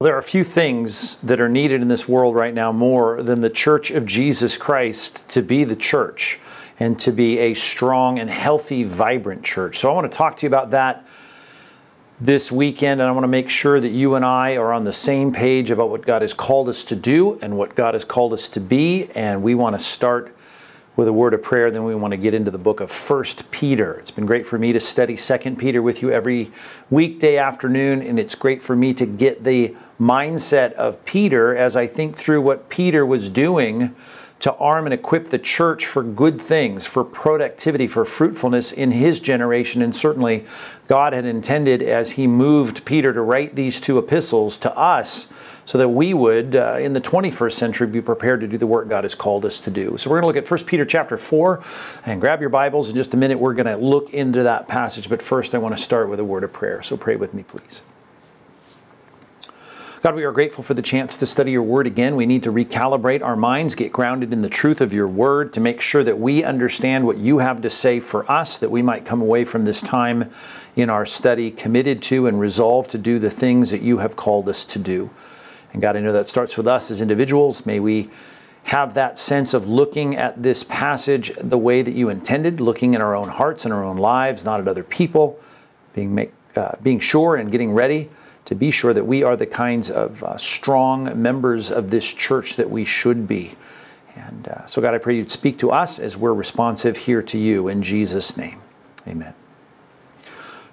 There are a few things that are needed in this world right now more than the church of Jesus Christ to be the church and to be a strong and healthy, vibrant church. So I want to talk to you about that this weekend, and I want to make sure that you and I are on the same page about what God has called us to do and what God has called us to be. And we want to start with a word of prayer, then we want to get into the book of First Peter. It's been great for me to study Second Peter with you every weekday afternoon, and it's great for me to get the mindset of Peter as I think through what Peter was doing to arm and equip the church for good things, for productivity, for fruitfulness in his generation. And certainly, God had intended as he moved Peter to write these two epistles to us so that we would, uh, in the 21st century, be prepared to do the work God has called us to do. So we're going to look at 1 Peter chapter 4 and grab your Bibles in just a minute. We're going to look into that passage. But first, I want to start with a word of prayer. So pray with me, please. God, we are grateful for the chance to study your word again. We need to recalibrate our minds, get grounded in the truth of your word to make sure that we understand what you have to say for us, that we might come away from this time in our study committed to and resolved to do the things that you have called us to do. And God, I know that starts with us as individuals. May we have that sense of looking at this passage the way that you intended, looking in our own hearts and our own lives, not at other people, being, make, uh, being sure and getting ready to be sure that we are the kinds of uh, strong members of this church that we should be. And uh, so, God, I pray you'd speak to us as we're responsive here to you in Jesus' name. Amen.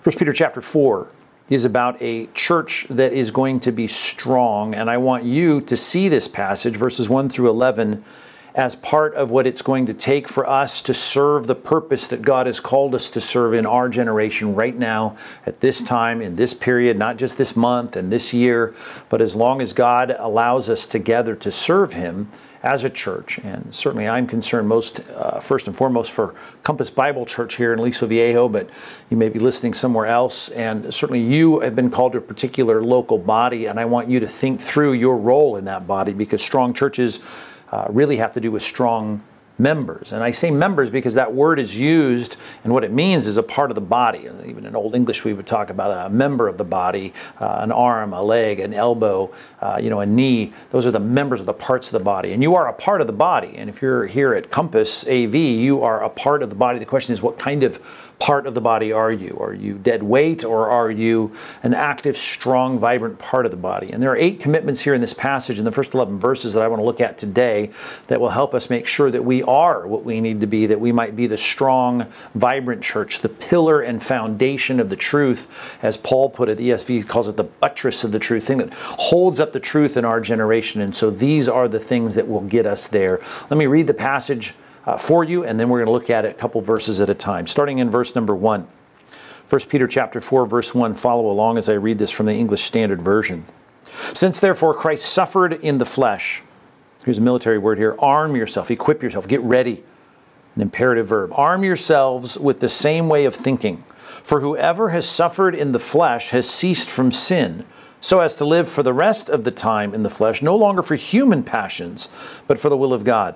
1 Peter chapter 4 is about a church that is going to be strong. And I want you to see this passage, verses 1 through 11 as part of what it's going to take for us to serve the purpose that God has called us to serve in our generation right now, at this time, in this period, not just this month and this year, but as long as God allows us together to serve Him as a church. And certainly I'm concerned most, uh, first and foremost, for Compass Bible Church here in Aliso Viejo, but you may be listening somewhere else. And certainly you have been called to a particular local body, and I want you to think through your role in that body because strong churches uh, really have to do with strong members. And I say members because that word is used and what it means is a part of the body. Even in Old English, we would talk about a member of the body, uh, an arm, a leg, an elbow, uh, you know, a knee. Those are the members of the parts of the body. And you are a part of the body. And if you're here at Compass AV, you are a part of the body. The question is, what kind of part of the body are you? Are you dead weight or are you an active, strong, vibrant part of the body? And there are eight commitments here in this passage in the first 11 verses that I want to look at today that will help us make sure that we are what we need to be, that we might be the strong, vibrant church, the pillar and foundation of the truth, as Paul put it. The ESV calls it the buttress of the truth, thing that holds up the truth in our generation. And so these are the things that will get us there. Let me read the passage uh, for you, and then we're going to look at it a couple verses at a time. Starting in verse number 1. 1 Peter chapter 4 verse 1 follow along as I read this from the English Standard Version. Since therefore Christ suffered in the flesh, here's a military word here, arm yourself, equip yourself, get ready. An imperative verb. Arm yourselves with the same way of thinking. For whoever has suffered in the flesh has ceased from sin, so as to live for the rest of the time in the flesh, no longer for human passions, but for the will of God.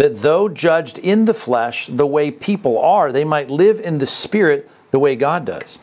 that though judged in the flesh the way people are, they might live in the spirit the way God does.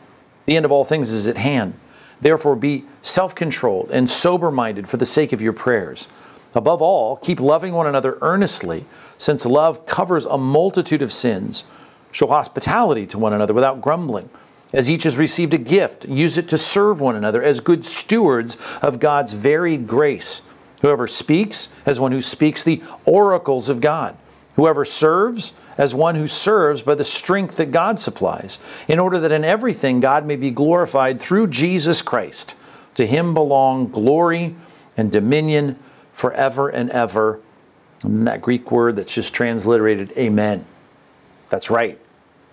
The end of all things is at hand. Therefore, be self controlled and sober minded for the sake of your prayers. Above all, keep loving one another earnestly, since love covers a multitude of sins. Show hospitality to one another without grumbling. As each has received a gift, use it to serve one another as good stewards of God's varied grace. Whoever speaks, as one who speaks the oracles of God. Whoever serves, as one who serves by the strength that God supplies, in order that in everything God may be glorified through Jesus Christ. To him belong glory and dominion forever and ever. And that Greek word that's just transliterated, amen. That's right.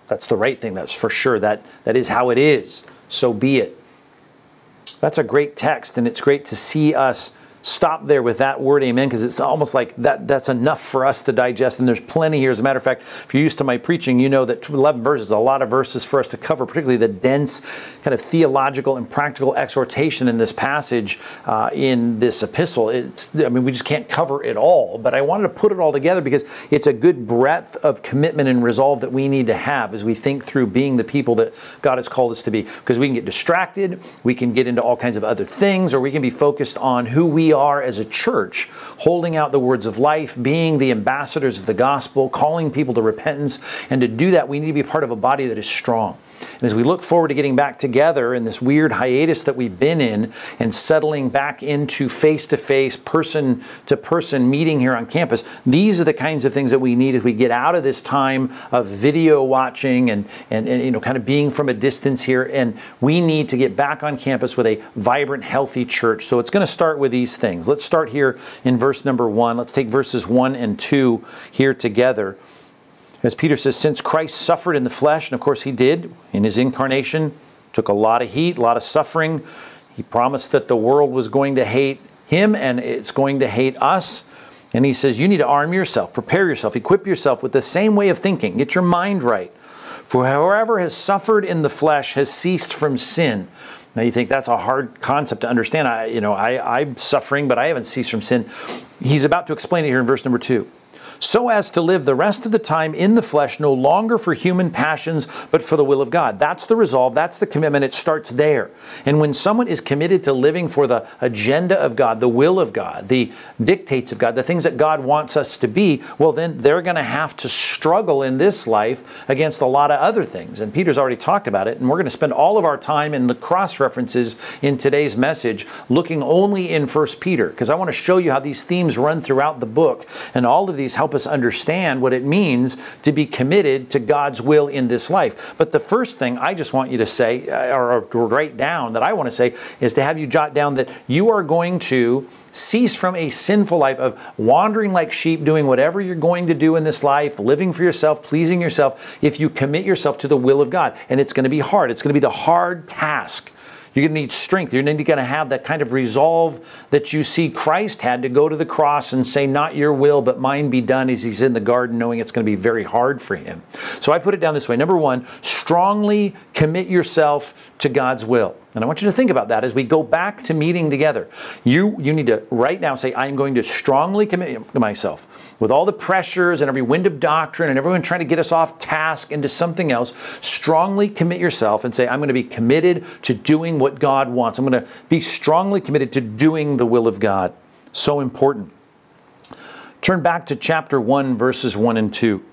That's the right thing. That's for sure. That, that is how it is. So be it. That's a great text, and it's great to see us stop there with that word amen because it's almost like that that's enough for us to digest and there's plenty here. As a matter of fact if you're used to my preaching you know that 11 verses a lot of verses for us to cover particularly the dense kind of theological and practical exhortation in this passage uh, in this epistle. It's i mean we just can't cover it all but i wanted to put it all together because it's a good breadth of commitment and resolve that we need to have as we think through being the people that god has called us to be. Because we can get distracted we can get into all kinds of other things or we can be focused on who we are as a church, holding out the words of life, being the ambassadors of the gospel, calling people to repentance. And to do that, we need to be part of a body that is strong. And as we look forward to getting back together in this weird hiatus that we've been in and settling back into face to face, person to person meeting here on campus, these are the kinds of things that we need as we get out of this time of video watching and, and, and you know, kind of being from a distance here. And we need to get back on campus with a vibrant, healthy church. So it's going to start with these things. Let's start here in verse number one. Let's take verses one and two here together. As Peter says, since Christ suffered in the flesh, and of course he did in his incarnation, took a lot of heat, a lot of suffering. He promised that the world was going to hate him and it's going to hate us. And he says, You need to arm yourself, prepare yourself, equip yourself with the same way of thinking. Get your mind right. For whoever has suffered in the flesh has ceased from sin. Now you think that's a hard concept to understand. I, you know, I, I'm suffering, but I haven't ceased from sin. He's about to explain it here in verse number two so as to live the rest of the time in the flesh, no longer for human passions, but for the will of God. That's the resolve, that's the commitment. It starts there. And when someone is committed to living for the agenda of God, the will of God, the dictates of God, the things that God wants us to be, well, then they're going to have to struggle in this life against a lot of other things. And Peter's already talked about it. And we're going to spend all of our time in the cross references in today's message looking only in First Peter, because I want to show you how these themes run throughout the book. And all of these help help us understand what it means to be committed to God's will in this life. But the first thing I just want you to say, uh, or to write down that I want to say, is to have you jot down that you are going to cease from a sinful life of wandering like sheep, doing whatever you're going to do in this life, living for yourself, pleasing yourself, if you commit yourself to the will of God. And it's going to be hard. It's going to be the hard task you're going to need strength. You're going to have that kind of resolve that you see Christ had to go to the cross and say, Not your will, but mine be done, as he's in the garden, knowing it's going to be very hard for him. So I put it down this way. Number one, strongly commit yourself to God's will. And I want you to think about that as we go back to meeting together. You, you need to right now say, I'm going to strongly commit myself with all the pressures and every wind of doctrine and everyone trying to get us off task into something else. Strongly commit yourself and say, I'm going to be committed to doing what God wants. I'm going to be strongly committed to doing the will of God. So important. Turn back to chapter 1, verses 1 and 2.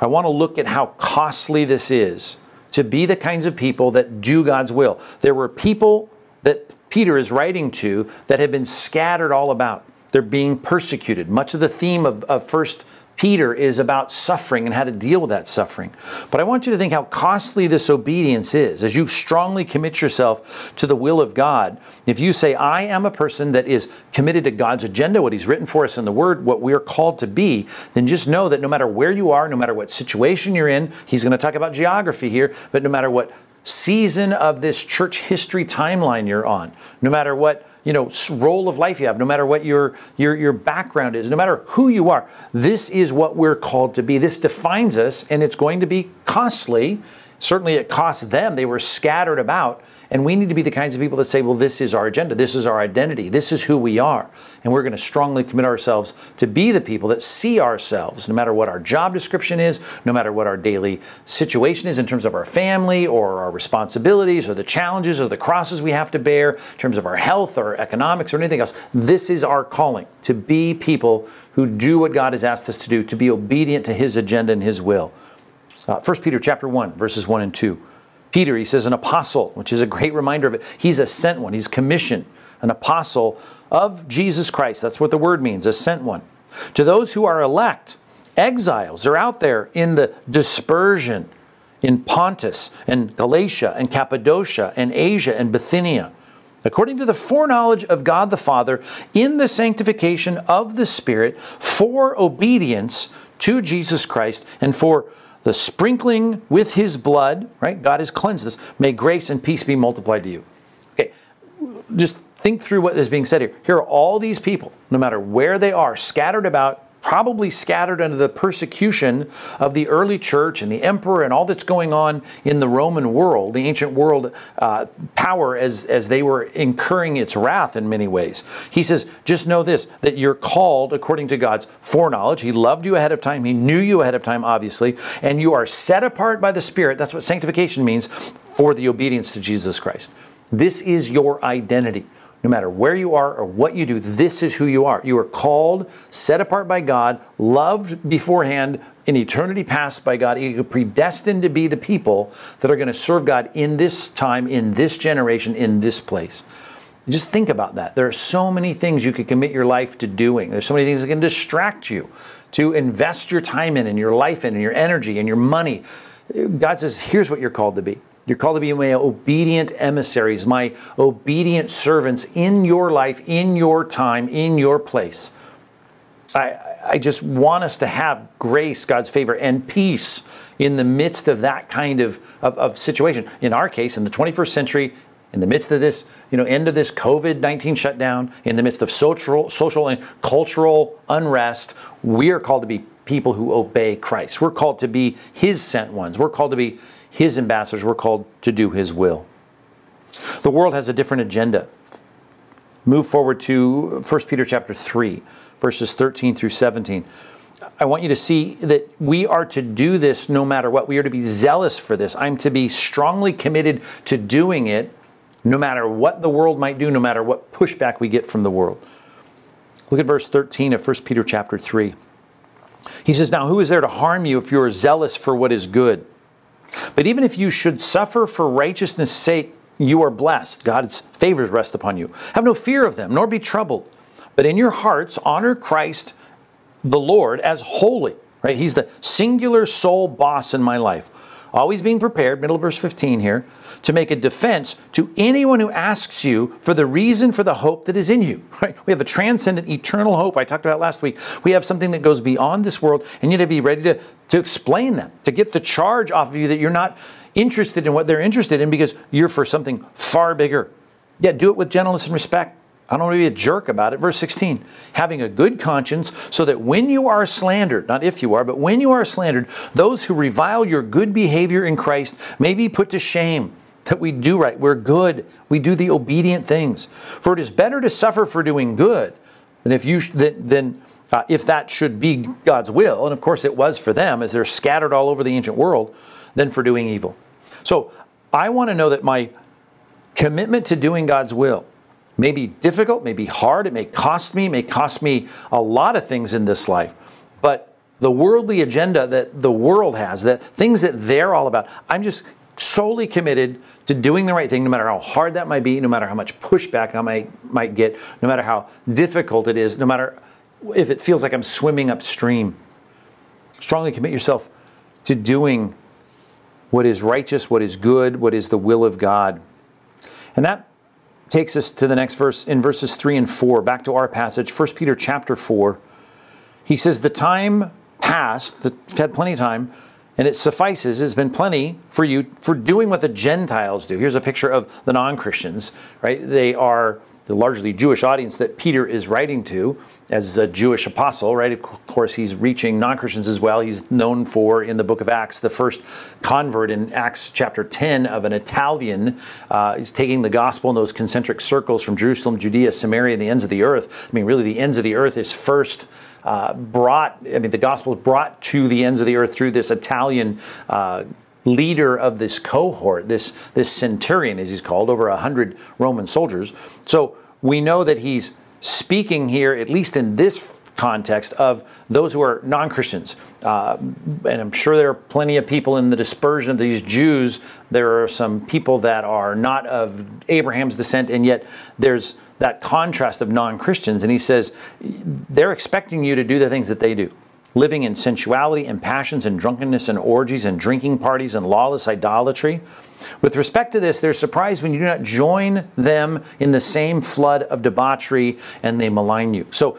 I want to look at how costly this is to be the kinds of people that do God's will. There were people that Peter is writing to that have been scattered all about. They're being persecuted. Much of the theme of, of First Peter is about suffering and how to deal with that suffering. But I want you to think how costly this obedience is. As you strongly commit yourself to the will of God, if you say, I am a person that is committed to God's agenda, what He's written for us in the Word, what we're called to be, then just know that no matter where you are, no matter what situation you're in, He's going to talk about geography here, but no matter what season of this church history timeline you're on, no matter what you know role of life you have no matter what your your your background is no matter who you are this is what we're called to be. This defines us and it's going to be costly. Certainly it cost them. They were scattered about and we need to be the kinds of people that say, well, this is our agenda, this is our identity, this is who we are. And we're going to strongly commit ourselves to be the people that see ourselves, no matter what our job description is, no matter what our daily situation is in terms of our family or our responsibilities or the challenges or the crosses we have to bear, in terms of our health or economics or anything else. This is our calling to be people who do what God has asked us to do, to be obedient to His agenda and His will. Uh, 1 Peter chapter 1, verses 1 and 2. Peter, he says, an apostle, which is a great reminder of it. He's a sent one, he's commissioned, an apostle of Jesus Christ. That's what the word means, a sent one. To those who are elect, exiles, are out there in the dispersion in Pontus and Galatia and Cappadocia and Asia and Bithynia. According to the foreknowledge of God the Father, in the sanctification of the Spirit, for obedience to Jesus Christ and for the sprinkling with his blood, right? God has cleansed us. May grace and peace be multiplied to you. Okay, just think through what is being said here. Here are all these people, no matter where they are, scattered about probably scattered under the persecution of the early church and the emperor and all that's going on in the Roman world, the ancient world uh, power as, as they were incurring its wrath in many ways. He says, just know this, that you're called according to God's foreknowledge. He loved you ahead of time. He knew you ahead of time, obviously. And you are set apart by the Spirit. That's what sanctification means for the obedience to Jesus Christ. This is your identity. No matter where you are or what you do, this is who you are. You are called, set apart by God, loved beforehand, in eternity past by God. You're predestined to be the people that are going to serve God in this time, in this generation, in this place. Just think about that. There are so many things you could commit your life to doing. There's so many things that can distract you to invest your time in and your life in and your energy and your money. God says, here's what you're called to be. You're called to be my obedient emissaries, my obedient servants in your life, in your time, in your place. I, I just want us to have grace, God's favor, and peace in the midst of that kind of, of, of situation. In our case, in the 21st century, in the midst of this, you know, end of this COVID-19 shutdown, in the midst of social, social and cultural unrest, we are called to be people who obey Christ. We're called to be His sent ones. We're called to be his ambassadors were called to do his will. The world has a different agenda. Move forward to 1 Peter chapter 3, verses 13 through 17. I want you to see that we are to do this no matter what. We are to be zealous for this. I'm to be strongly committed to doing it no matter what the world might do, no matter what pushback we get from the world. Look at verse 13 of 1 Peter chapter 3. He says, Now who is there to harm you if you are zealous for what is good? But even if you should suffer for righteousness' sake, you are blessed. God's favors rest upon you. Have no fear of them, nor be troubled. But in your hearts, honor Christ the Lord as holy. Right? He's the singular sole boss in my life. Always being prepared, middle of verse 15 here, to make a defense to anyone who asks you for the reason for the hope that is in you. Right? We have a transcendent, eternal hope I talked about last week. We have something that goes beyond this world, and you need to be ready to, to explain that, to get the charge off of you that you're not interested in what they're interested in because you're for something far bigger. Yeah, do it with gentleness and respect. I don't want to be a jerk about it. Verse 16, having a good conscience, so that when you are slandered, not if you are, but when you are slandered, those who revile your good behavior in Christ may be put to shame. That we do right, we're good, we do the obedient things. For it is better to suffer for doing good than if you than, than uh, if that should be God's will, and of course it was for them as they're scattered all over the ancient world, than for doing evil. So I want to know that my commitment to doing God's will may be difficult, may be hard, it may cost me, may cost me a lot of things in this life. But the worldly agenda that the world has, the things that they're all about, I'm just solely committed to doing the right thing, no matter how hard that might be, no matter how much pushback I might, might get, no matter how difficult it is, no matter if it feels like I'm swimming upstream. Strongly commit yourself to doing what is righteous, what is good, what is the will of God. And that takes us to the next verse in verses 3 and 4, back to our passage, 1 Peter chapter 4. He says, The time past, the, had plenty of time, and it suffices, has been plenty for you for doing what the Gentiles do. Here's a picture of the non Christians, right? They are the largely Jewish audience that Peter is writing to as a Jewish apostle, right? Of course, he's reaching non Christians as well. He's known for, in the book of Acts, the first convert in Acts chapter 10 of an Italian. Uh, he's taking the gospel in those concentric circles from Jerusalem, Judea, Samaria, and the ends of the earth. I mean, really, the ends of the earth is first. Uh, brought, I mean, the gospel is brought to the ends of the earth through this Italian uh, leader of this cohort, this, this centurion, as he's called, over a hundred Roman soldiers. So we know that he's speaking here, at least in this context, of those who are non Christians. Uh, and I'm sure there are plenty of people in the dispersion of these Jews. There are some people that are not of Abraham's descent, and yet there's that contrast of non Christians. And he says, they're expecting you to do the things that they do living in sensuality and passions and drunkenness and orgies and drinking parties and lawless idolatry. With respect to this, they're surprised when you do not join them in the same flood of debauchery and they malign you. So,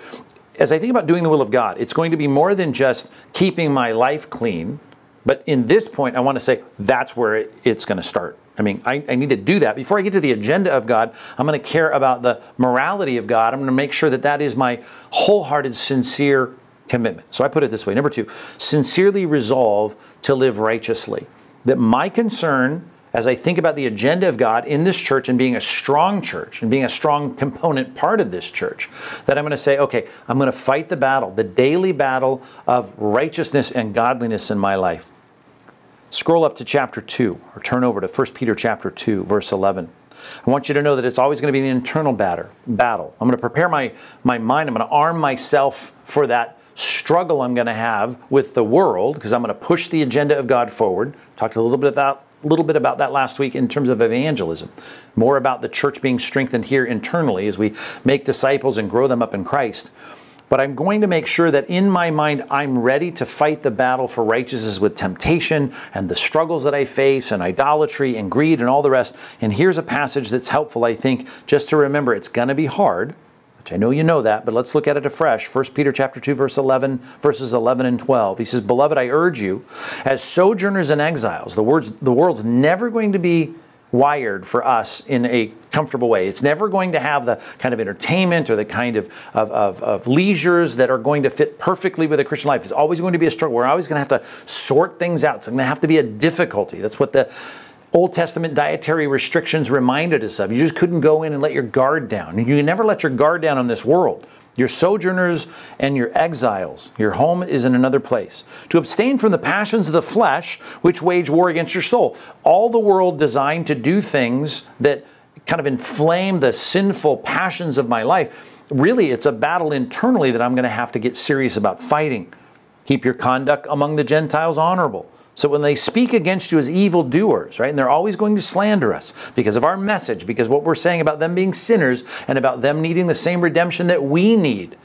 as I think about doing the will of God, it's going to be more than just keeping my life clean. But in this point, I want to say that's where it's going to start. I mean, I, I, need to do that. Before I get to the agenda of God, I'm going to care about the morality of God. I'm going to make sure that that is my wholehearted, sincere commitment. So I put it this way. Number two, sincerely resolve to live righteously. That my concern as I think about the agenda of God in this church and being a strong church and being a strong component part of this church, that I'm going to say, okay, I'm going to fight the battle, the daily battle of righteousness and godliness in my life. Scroll up to chapter 2 or turn over to 1 Peter chapter 2 verse 11. I want you to know that it's always going to be an internal battle. I'm going to prepare my my mind. I'm going to arm myself for that struggle I'm going to have with the world because I'm going to push the agenda of God forward. Talked a little bit about a little bit about that last week in terms of evangelism. More about the church being strengthened here internally as we make disciples and grow them up in Christ but I'm going to make sure that in my mind I'm ready to fight the battle for righteousness with temptation and the struggles that I face and idolatry and greed and all the rest. And here's a passage that's helpful, I think, just to remember it's going to be hard, which I know you know that, but let's look at it afresh. 1 Peter chapter 2 verse 11 verses 11 and 12. He says, "Beloved, I urge you as sojourners and exiles, the words the world's never going to be wired for us in a comfortable way. It's never going to have the kind of entertainment or the kind of, of, of, of, leisures that are going to fit perfectly with a Christian life. It's always going to be a struggle. We're always going to have to sort things out. It's going to have to be a difficulty. That's what the Old Testament dietary restrictions reminded us of. You just couldn't go in and let your guard down. You never let your guard down in this world. Your sojourners and your exiles. Your home is in another place. To abstain from the passions of the flesh, which wage war against your soul. All the world designed to do things that kind of inflame the sinful passions of my life. Really, it's a battle internally that I'm going to have to get serious about fighting. Keep your conduct among the Gentiles honorable so when they speak against you as evildoers, right, and they're always going to slander us because of our message, because what we're saying about them being sinners and about them needing the same redemption that we need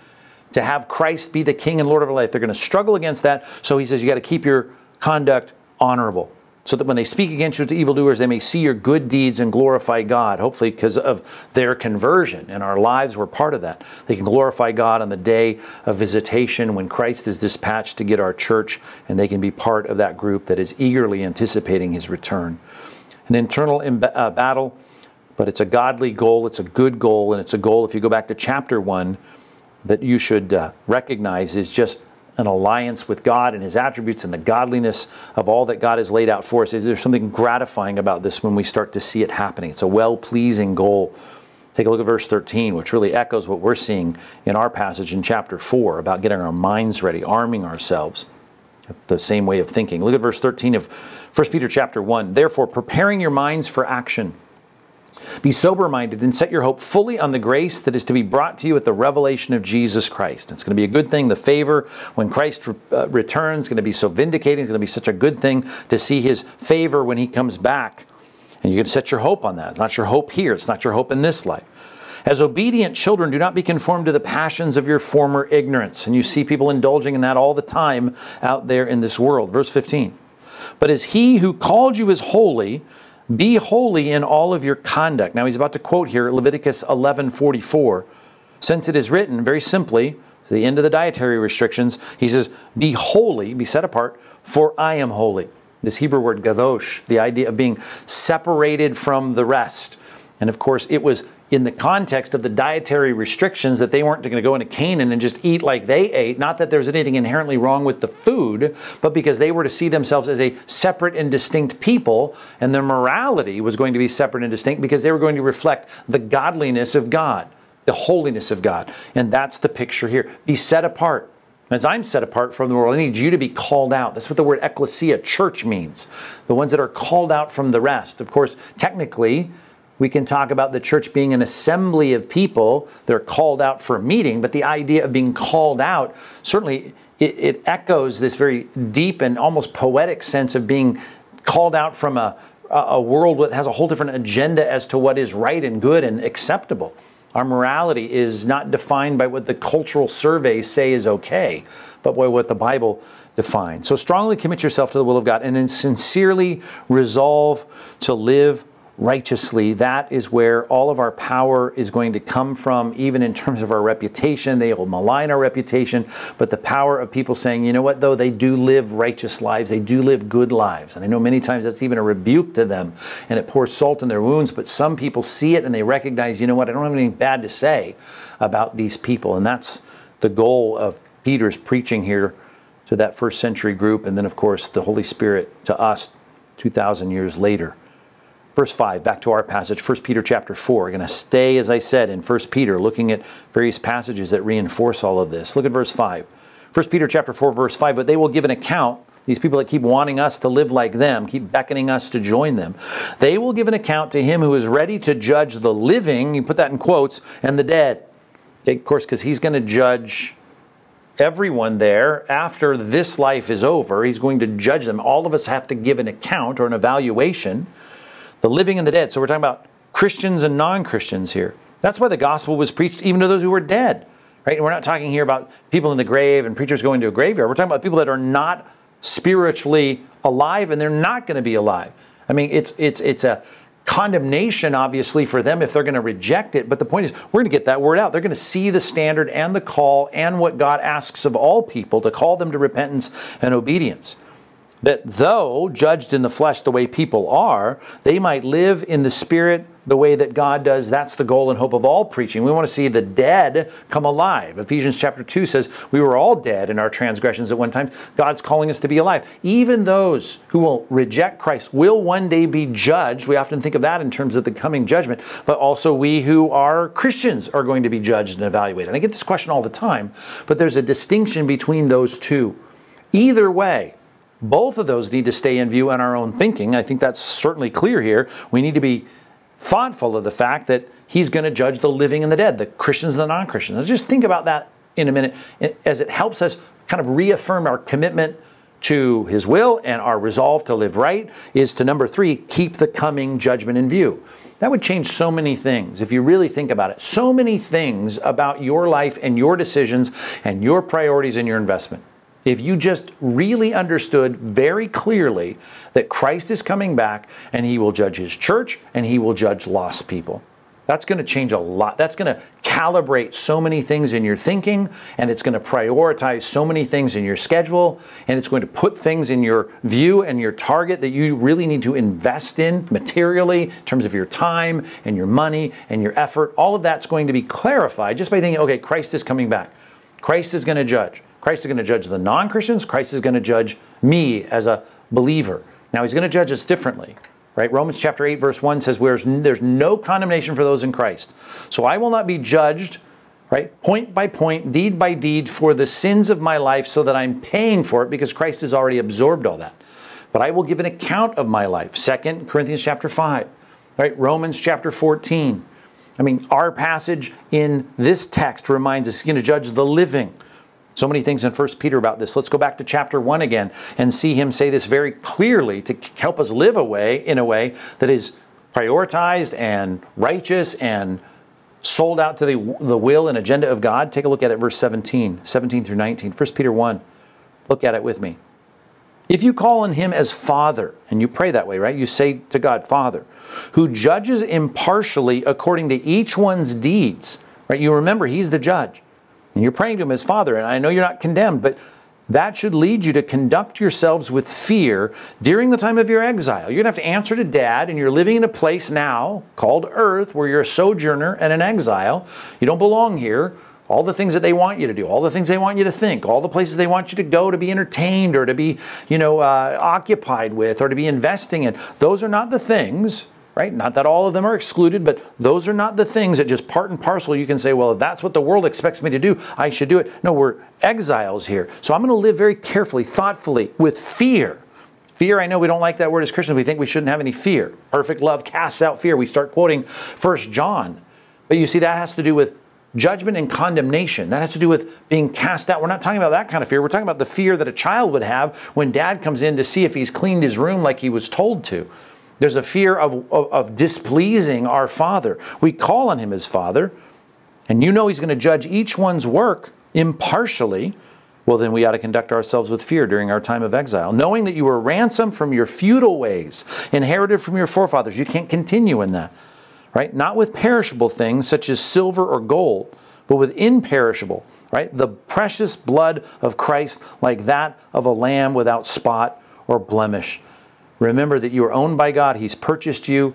to have Christ be the King and Lord of our life, they're going to struggle against that. So he says you got to keep your conduct honorable so that when they speak against you to evildoers, they may see your good deeds and glorify God. Hopefully, because of their conversion and our lives were part of that. They can glorify God on the day of visitation when Christ is dispatched to get our church, and they can be part of that group that is eagerly anticipating his return. An internal uh, battle, but it's a godly goal, it's a good goal, and it's a goal, if you go back to chapter one, that you should uh, recognize is just an alliance with God and His attributes and the godliness of all that God has laid out for us. There's something gratifying about this when we start to see it happening. It's a well pleasing goal. Take a look at verse 13, which really echoes what we're seeing in our passage in chapter 4 about getting our minds ready, arming ourselves. The same way of thinking. Look at verse 13 of 1 Peter chapter 1. Therefore, preparing your minds for action be sober minded and set your hope fully on the grace that is to be brought to you at the revelation of Jesus Christ. It's going to be a good thing. The favor when Christ uh, returns is going to be so vindicating. It's going to be such a good thing to see his favor when he comes back. And you're going to set your hope on that. It's not your hope here, it's not your hope in this life. As obedient children, do not be conformed to the passions of your former ignorance. And you see people indulging in that all the time out there in this world. Verse 15. But as he who called you is holy, be holy in all of your conduct. Now he's about to quote here Leviticus 11:44. Since it is written very simply, to the end of the dietary restrictions, he says, "Be holy, be set apart, for I am holy." This Hebrew word qadosh, the idea of being separated from the rest. And of course, it was in the context of the dietary restrictions that they weren't going to go into Canaan and just eat like they ate. Not that there's anything inherently wrong with the food, but because they were to see themselves as a separate and distinct people, and their morality was going to be separate and distinct because they were going to reflect the godliness of God, the holiness of God. And that's the picture here. Be set apart. As I'm set apart from the world, I need you to be called out. That's what the word ecclesia, church, means. The ones that are called out from the rest. Of course, technically, we can talk about the church being an assembly of people. They're called out for a meeting, but the idea of being called out certainly it, it echoes this very deep and almost poetic sense of being called out from a, a world that has a whole different agenda as to what is right and good and acceptable. Our morality is not defined by what the cultural surveys say is okay, but by what the Bible defines. So strongly commit yourself to the will of God and then sincerely resolve to live righteously, that is where all of our power is going to come from, even in terms of our reputation. They will malign our reputation, but the power of people saying, you know what, though, they do live righteous lives, they do live good lives. And I know many times that's even a rebuke to them, and it pours salt in their wounds, but some people see it and they recognize, you know what, I don't have anything bad to say about these people. And that's the goal of Peter's preaching here to that first century group, and then, of course, the Holy Spirit to us 2,000 years later. Verse 5, back to our passage, 1 Peter chapter 4. We're going to stay, as I said, in 1 Peter, looking at various passages that reinforce all of this. Look at verse 5. 1 Peter chapter 4, verse 5, but they will give an account, these people that keep wanting us to live like them, keep beckoning us to join them, they will give an account to him who is ready to judge the living, you put that in quotes, and the dead. Okay, of course, because he's going to judge everyone there after this life is over. He's going to judge them. All of us have to give an account or an evaluation the living and the dead. So we're talking about Christians and non Christians here. That's why the gospel was preached even to those who were dead. Right? And we're not talking here about people in the grave and preachers going to a graveyard. We're talking about people that are not spiritually alive and they're not going to be alive. I mean, it's it's it's a condemnation obviously for them if they're going to reject it, but the point is we're going to get that word out. They're going to see the standard and the call and what God asks of all people to call them to repentance and obedience that though judged in the flesh the way people are, they might live in the spirit the way that God does. That's the goal and hope of all preaching. We want to see the dead come alive. Ephesians chapter 2 says, We were all dead in our transgressions at one time. God's calling us to be alive. Even those who will reject Christ will one day be judged. We often think of that in terms of the coming judgment, but also we who are Christians are going to be judged and evaluated. And I get this question all the time, but there's a distinction between those two. Either way, both of those need to stay in view in our own thinking. I think that's certainly clear here. We need to be thoughtful of the fact that he's going to judge the living and the dead, the Christians and the non Christians. Just think about that in a minute eh, as it helps us kind of reaffirm our commitment to his will and our resolve to live right is to number three, keep the coming judgment in view. That would change so many things if you really think about it. So many things about your life and your decisions and your priorities and your investment if you just really understood very clearly that Christ is coming back and he will judge his church and he will judge lost people. That's going to change a lot. That's going to calibrate so many things in your thinking, and it's going to prioritize so many things in your schedule, and it's going to put things in your view and your target that you really need to invest in materially in terms of your time and your money and your effort. All of that's going to be clarified just by thinking, okay, Christ is coming back. Christ is going to judge. Christ is going to judge the non Christians. Christ is going to judge me as a believer. Now, he's going to judge us differently. Right? Romans chapter 8, verse 1 says, There's no condemnation for those in Christ. So I will not be judged, right, point by point, deed by deed, for the sins of my life, so that I'm paying for it because Christ has already absorbed all that. But I will give an account of my life. Second Corinthians chapter 5, right? Romans chapter 14. I mean, our passage in this text reminds us he's going to judge the living. So many things in 1 Peter about this. Let's go back to chapter 1 again and see him say this very clearly to help us live a way in a way that is prioritized and righteous and sold out to the, the will and agenda of God. Take a look at it, verse 17, 17 through 19. 1 Peter 1. Look at it with me. If you call on him as Father, and you pray that way, right? You say to God, Father, who judges impartially according to each one's deeds, right? You remember he's the judge. And you're praying to him as Father, and I know you're not condemned, but that should lead you to conduct yourselves with fear during the time of your exile. You're going to have to answer to dad, and you're living in a place now called earth where you're a sojourner and an exile. You don't belong here. All the things that they want you to do, all the things they want you to think, all the places they want you to go to be entertained or to be, you know, uh, occupied with or to be investing in, those are not the things right? Not that all of them are excluded, but those are not the things that just part and parcel you can say, well, if that's what the world expects me to do, I should do it. No, we're exiles here. So I'm going to live very carefully, thoughtfully, with fear. Fear, I know we don't like that word as Christians. We think we shouldn't have any fear. Perfect love casts out fear. We start quoting First John. But you see, that has to do with judgment and condemnation. That has to do with being cast out. We're not talking about that kind of fear. We're talking about the fear that a child would have when dad comes in to see if he's cleaned his room like he was told to. There's a fear of, of, of displeasing our Father. We call on Him as Father, and you know He's going to judge each one's work impartially, well, then we ought to conduct ourselves with fear during our time of exile, knowing that you were ransomed from your futile ways, inherited from your forefathers. You can't continue in that, right? Not with perishable things such as silver or gold, but with imperishable, right? The precious blood of Christ, like that of a lamb without spot or blemish. Remember that you are owned by God, He's purchased you,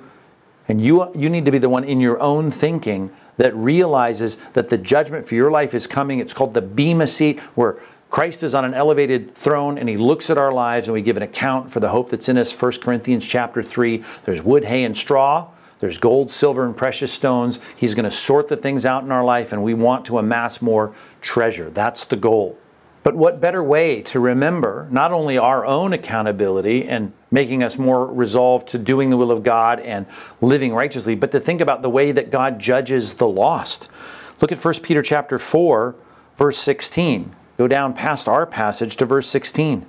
and you, you need to be the one in your own thinking that realizes that the judgment for your life is coming. It's called the Bema seat, where Christ is on an elevated throne and he looks at our lives and we give an account for the hope that's in us. 1 Corinthians chapter 3. There's wood, hay, and straw. There's gold, silver, and precious stones. He's going to sort the things out in our life and we want to amass more treasure. That's the goal. But what better way to remember not only our own accountability and making us more resolved to doing the will of God and living righteously, but to think about the way that God judges the lost. Look at 1 Peter chapter 4, verse 16. Go down past our passage to verse 16.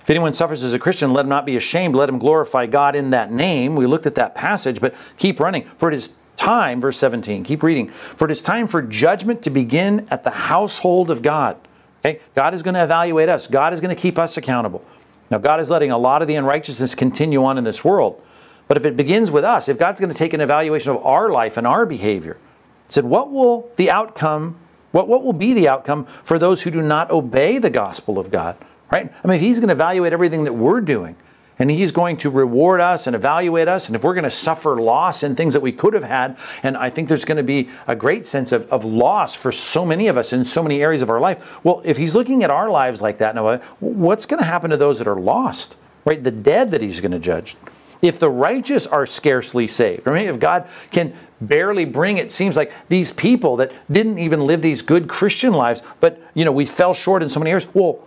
If anyone suffers as a Christian, let him not be ashamed. Let him glorify God in that name. We looked at that passage, but keep running. For it is time, verse 17, keep reading. For it is time for judgment to begin at the household of God. Okay? God is going to evaluate us, God is going to keep us accountable. Now, God is letting a lot of the unrighteousness continue on in this world. But if it begins with us, if God's going to take an evaluation of our life and our behavior, said, what will the outcome what, what will be the outcome for those who do not obey the gospel of God? Right? I mean, if He's going to evaluate everything that we're doing, and He's going to reward us and evaluate us, and if we're going to suffer loss in things that we could have had, and I think there's going to be a great sense of, of loss for so many of us in so many areas of our life. Well, if He's looking at our lives like that, Noah, what's going to happen to those that are lost? Right? The dead that He's going to judge. If the righteous are scarcely saved, I mean, if God can barely bring it seems like these people that didn't even live these good Christian lives, but you know, we fell short in so many areas. Well,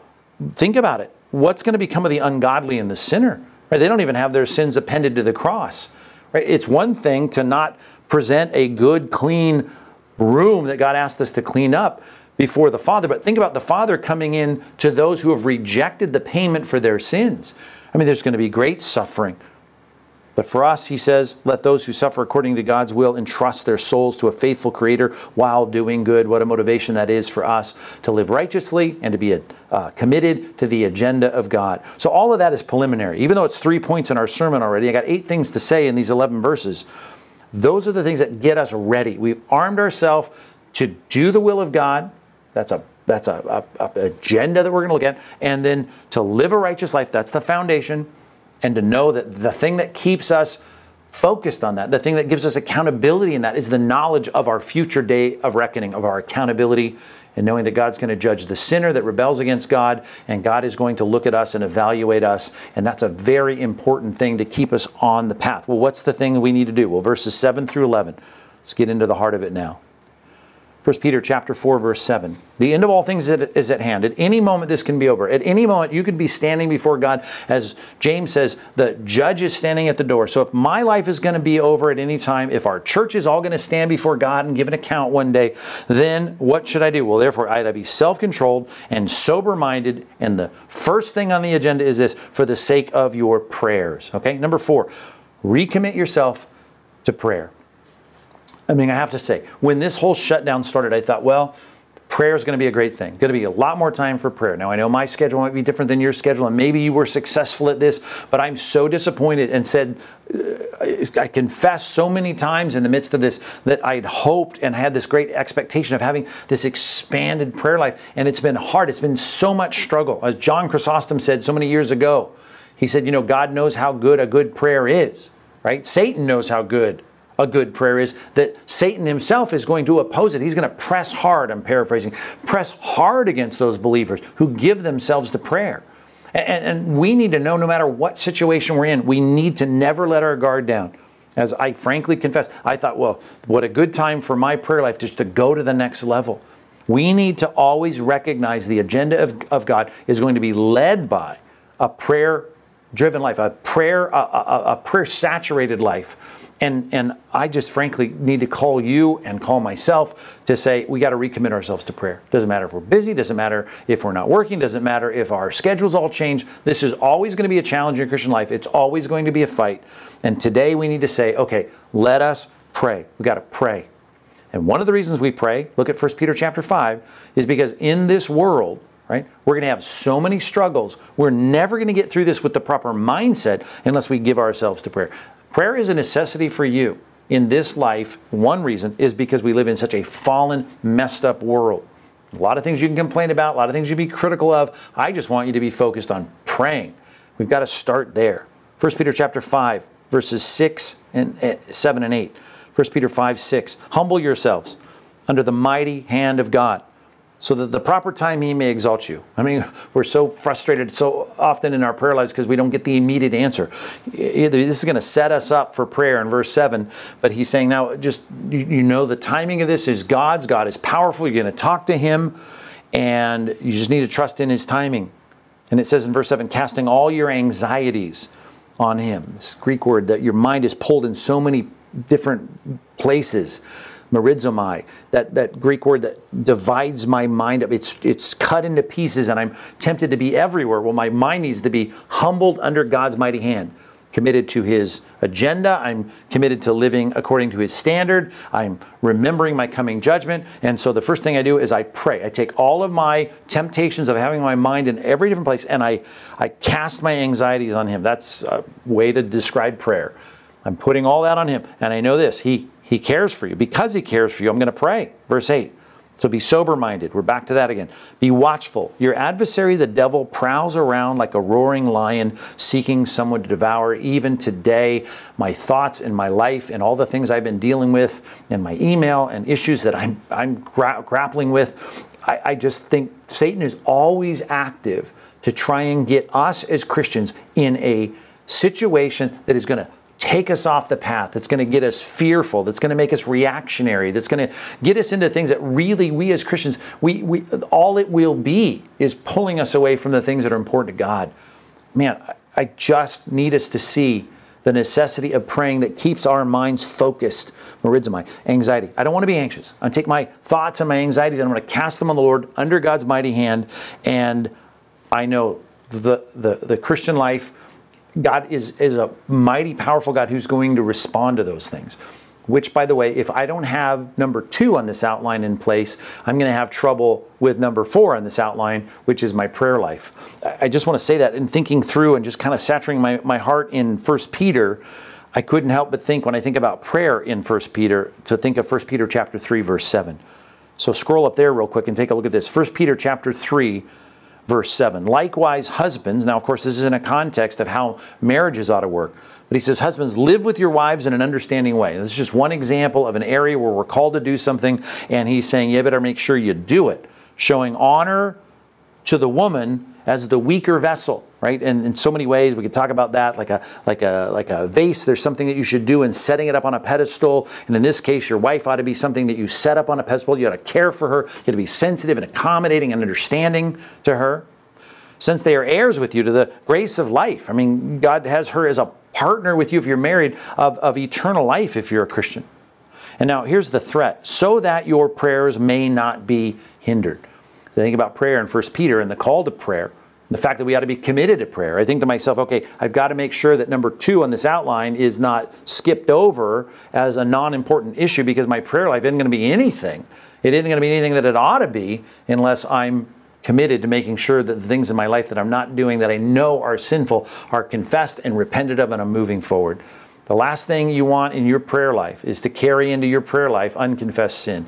think about it. What's going to become of the ungodly and the sinner? Right? They don't even have their sins appended to the cross. Right? It's one thing to not present a good, clean room that God asked us to clean up before the Father, but think about the Father coming in to those who have rejected the payment for their sins. I mean, there's going to be great suffering. But for us, he says, let those who suffer according to God's will entrust their souls to a faithful Creator while doing good. What a motivation that is for us to live righteously and to be uh, committed to the agenda of God. So, all of that is preliminary. Even though it's three points in our sermon already, I got eight things to say in these 11 verses. Those are the things that get us ready. We've armed ourselves to do the will of God. That's a that's a, a, a agenda that we're going to look at. And then to live a righteous life. That's the foundation and to know that the thing that keeps us focused on that, the thing that gives us accountability in that is the knowledge of our future day of reckoning, of our accountability, and knowing that God's going to judge the sinner that rebels against God, and God is going to look at us and evaluate us. And that's a very important thing to keep us on the path. Well, what's the thing we need to do? Well, verses 7 through 11. Let's get into the heart of it now. 1 Peter chapter 4 verse 7. The end of all things is at hand. At any moment this can be over. At any moment you could be standing before God as James says the judge is standing at the door. So if my life is going to be over at any time, if our church is all going to stand before God and give an account one day, then what should I do? Well, therefore I had to be self-controlled and sober-minded and the first thing on the agenda is this for the sake of your prayers. Okay? Number 4. Recommit yourself to prayer. I mean, I have to say, when this whole shutdown started, I thought, well, prayer is going to be a great thing. Going to be a lot more time for prayer. Now, I know my schedule might be different than your schedule, and maybe you were successful at this, but I'm so disappointed and said, uh, I confessed so many times in the midst of this that I'd hoped and had this great expectation of having this expanded prayer life, and it's been hard. It's been so much struggle. As John Chrysostom said so many years ago, he said, You know, God knows how good a good prayer is, right? Satan knows how good a good prayer is that Satan himself is going to oppose it. He's going to press hard, I'm paraphrasing, press hard against those believers who give themselves to prayer. And, and, we need to know no matter what situation we're in, we need to never let our guard down. As I frankly confess, I thought, well, what a good time for my prayer life just to go to the next level. We need to always recognize the agenda of, of God is going to be led by a prayer driven life, a prayer, a, a, a prayer saturated life and, and I just frankly need to call you and call myself to say we got to recommit ourselves to prayer. Doesn't matter if we're busy, doesn't matter if we're not working, doesn't matter if our schedules all change. This is always going to be a challenge in Christian life. It's always going to be a fight. And today we need to say, okay, let us pray. We got to pray. And one of the reasons we pray, look at 1 Peter chapter 5, is because in this world, right? We're going to have so many struggles. We're never going to get through this with the proper mindset unless we give ourselves to prayer. Prayer is a necessity for you in this life. One reason is because we live in such a fallen, messed up world. A lot of things you can complain about, a lot of things you be critical of. I just want you to be focused on praying. We've got to start there. 1 Peter chapter 5, verses 6 and uh, 7 and 8. 1 Peter 5, 6. Humble yourselves under the mighty hand of God so that the proper time he may exalt you. I mean, we're so frustrated so often in our prayer lives because we don't get the immediate answer. This is going to set us up for prayer in verse 7, but he's saying now just you know the timing of this is God's. God is powerful. You're going to talk to him and you just need to trust in his timing. And it says in verse 7, casting all your anxieties on him. This Greek word that your mind is pulled in so many different places merizomai, that, that Greek word that divides my mind up. It's, it's cut into pieces and I'm tempted to be everywhere. Well, my mind needs to be humbled under God's mighty hand. Committed to his agenda. I'm committed to living according to his standard. I'm remembering my coming judgment. And so the first thing I do is I pray. I take all of my temptations of having my mind in every different place and I, I cast my anxieties on him. That's a way to describe prayer. I'm putting all that on him. And I know this He he cares for you. Because He cares for you, I'm going to pray. Verse 8. So be sober minded. We're back to that again. Be watchful. Your adversary, the devil, prowls around like a roaring lion seeking someone to devour. Even today, my thoughts and my life and all the things I've been dealing with and my email and issues that I'm, I'm gra- grappling with, I, I just think Satan is always active to try and get us as Christians in a situation that is going to take us off the path, that's going to get us fearful, that's going to make us reactionary, that's going to get us into things that really we as Christians, we, we all it will be is pulling us away from the things that are important to God. Man, I just need us to see the necessity of praying that keeps our minds focused. Merizomai, anxiety. I don't want to be anxious. I take my thoughts and my anxieties and I'm going to cast them on the Lord under God's mighty hand. And I know the, the, the Christian life God is, is a mighty, powerful God who's going to respond to those things. Which, by the way, if I don't have number two on this outline in place, I'm going to have trouble with number four on this outline, which is my prayer life. I just want to say that in thinking through and just kind of saturating my, my heart in First Peter, I couldn't help but think when I think about prayer in First Peter, to think of First Peter chapter 3, verse 7. So scroll up there real quick and take a look at this. First Peter chapter 3, verse 7. Likewise, husbands, now of course, this is in a context of how marriages ought to work. But he says, Husbands, live with your wives in an understanding way. This is just one example of an area where we're called to do something, and he's saying, You better make sure you do it, showing honor to the woman as the weaker vessel right? And in so many ways, we could talk about that like a like a like a vase. There's something that you should do in setting it up on a pedestal. And in this case, your wife ought to be something that you set up on a pedestal. You ought to care for her. You ought to be sensitive and accommodating and understanding to her. Since they are heirs with you to the grace of life. I mean, God has her as a partner with you if you're married of, of eternal life if you're a Christian. And now here's the threat so that your prayers may not be hindered. Think about prayer in 1 Peter and the call to prayer the fact that we ought to be committed to prayer. I think to myself, okay, I've got to make sure that number two on this outline is not skipped over as a non important issue because my prayer life isn't going to be anything. It isn't going to be anything that it ought to be unless I'm committed to making sure that the things in my life that I'm not doing that I know are sinful are confessed and repented of and I'm moving forward. The last thing you want in your prayer life is to carry into your prayer life unconfessed sin.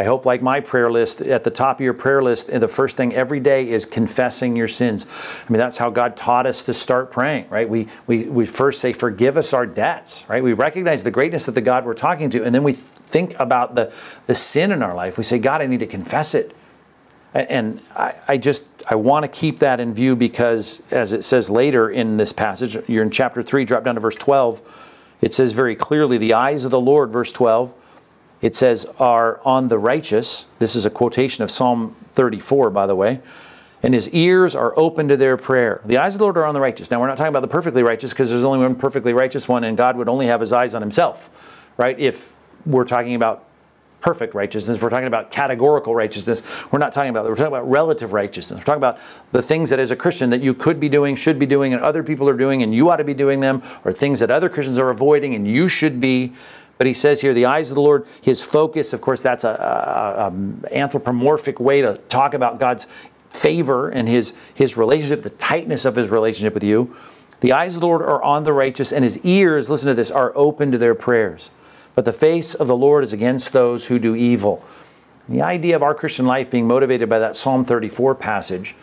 I hope, like my prayer list, at the top of your prayer list, the first thing every day is confessing your sins. I mean, that's how God taught us to start praying, right? We, we, we first say, Forgive us our debts, right? We recognize the greatness of the God we're talking to, and then we think about the, the sin in our life. We say, God, I need to confess it. And I, I just, I want to keep that in view because, as it says later in this passage, you're in chapter 3, drop down to verse 12. It says very clearly, The eyes of the Lord, verse 12, it says, are on the righteous. This is a quotation of Psalm 34, by the way. And his ears are open to their prayer. The eyes of the Lord are on the righteous. Now, we're not talking about the perfectly righteous because there's only one perfectly righteous one, and God would only have his eyes on himself, right? If we're talking about perfect righteousness, we're talking about categorical righteousness, we're not talking about that. We're talking about relative righteousness. We're talking about the things that as a Christian that you could be doing, should be doing, and other people are doing, and you ought to be doing them, or things that other Christians are avoiding, and you should be. But he says here, the eyes of the Lord, his focus, of course, that's a, a, a um, anthropomorphic way to talk about God's favor and his, his relationship, the tightness of his relationship with you. The eyes of the Lord are on the righteous, and his ears, listen to this, are open to their prayers. But the face of the Lord is against those who do evil. The idea of our Christian life being motivated by that Psalm 34 passage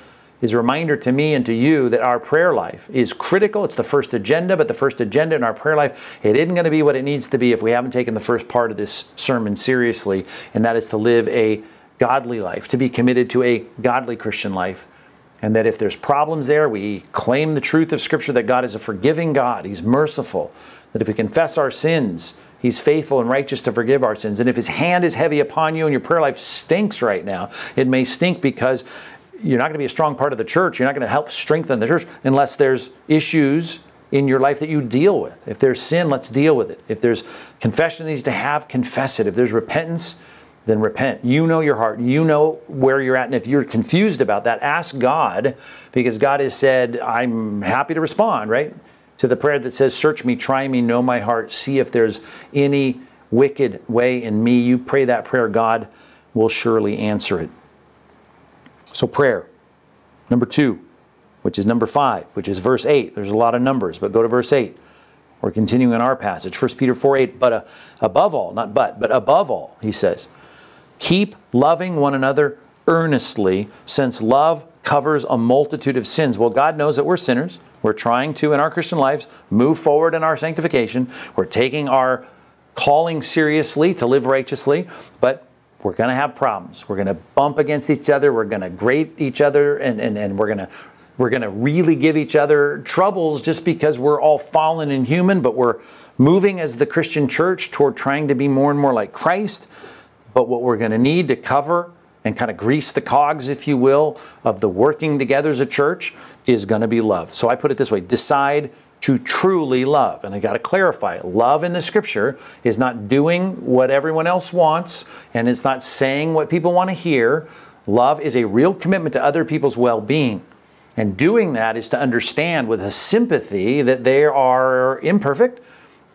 is a reminder to me and to you that our prayer life is critical. It's the first agenda, but the first agenda in our prayer life, it isn't going to be what it needs to be if we haven't taken the first part of this sermon seriously, and that is to live a godly life, to be committed to a godly Christian life. And that if there's problems there, we claim the truth of Scripture that God is a forgiving God, He's merciful, that if we confess our sins, He's faithful and righteous to forgive our sins. And if His hand is heavy upon you and your prayer life stinks right now, it may stink because you're not going to be a strong part of the church. You're not going to help strengthen the church unless there's issues in your life that you deal with. If there's sin, let's deal with it. If there's confession needs to have, confess it. If there's repentance, then repent. You know your heart. You know where you're at. And if you're confused about that, ask God because God has said, I'm happy to respond, right? To the prayer that says, Search me, try me, know my heart, see if there's any wicked way in me. You pray that prayer, God will surely answer it. So, prayer. Number two, which is number five, which is verse 8. There's a lot of numbers, but go to verse 8. We're continuing in our passage, 1 Peter 4 8. But uh, above all, not but, but above all, he says, Keep loving one another earnestly, since love covers a multitude of sins. Well, God knows that we're sinners. We're trying to, in our Christian lives, move forward in our sanctification. We're taking our calling seriously to live righteously, but we're going to have problems. We're going to bump against each other. We're going to grate each other, and, and, and we're going to we're going to really give each other troubles just because we're all fallen and human, but we're moving as the Christian church toward trying to be more and more like Christ. But what we're going to need to cover and kind of grease the cogs, if you will, of the working together as a church is going to be love. So I put it this way decide to truly love. And I got to clarify love in the scripture is not doing what everyone else wants, and it's not saying what people want to hear. Love is a real commitment to other people's well being. And doing that is to understand with a sympathy that they are imperfect.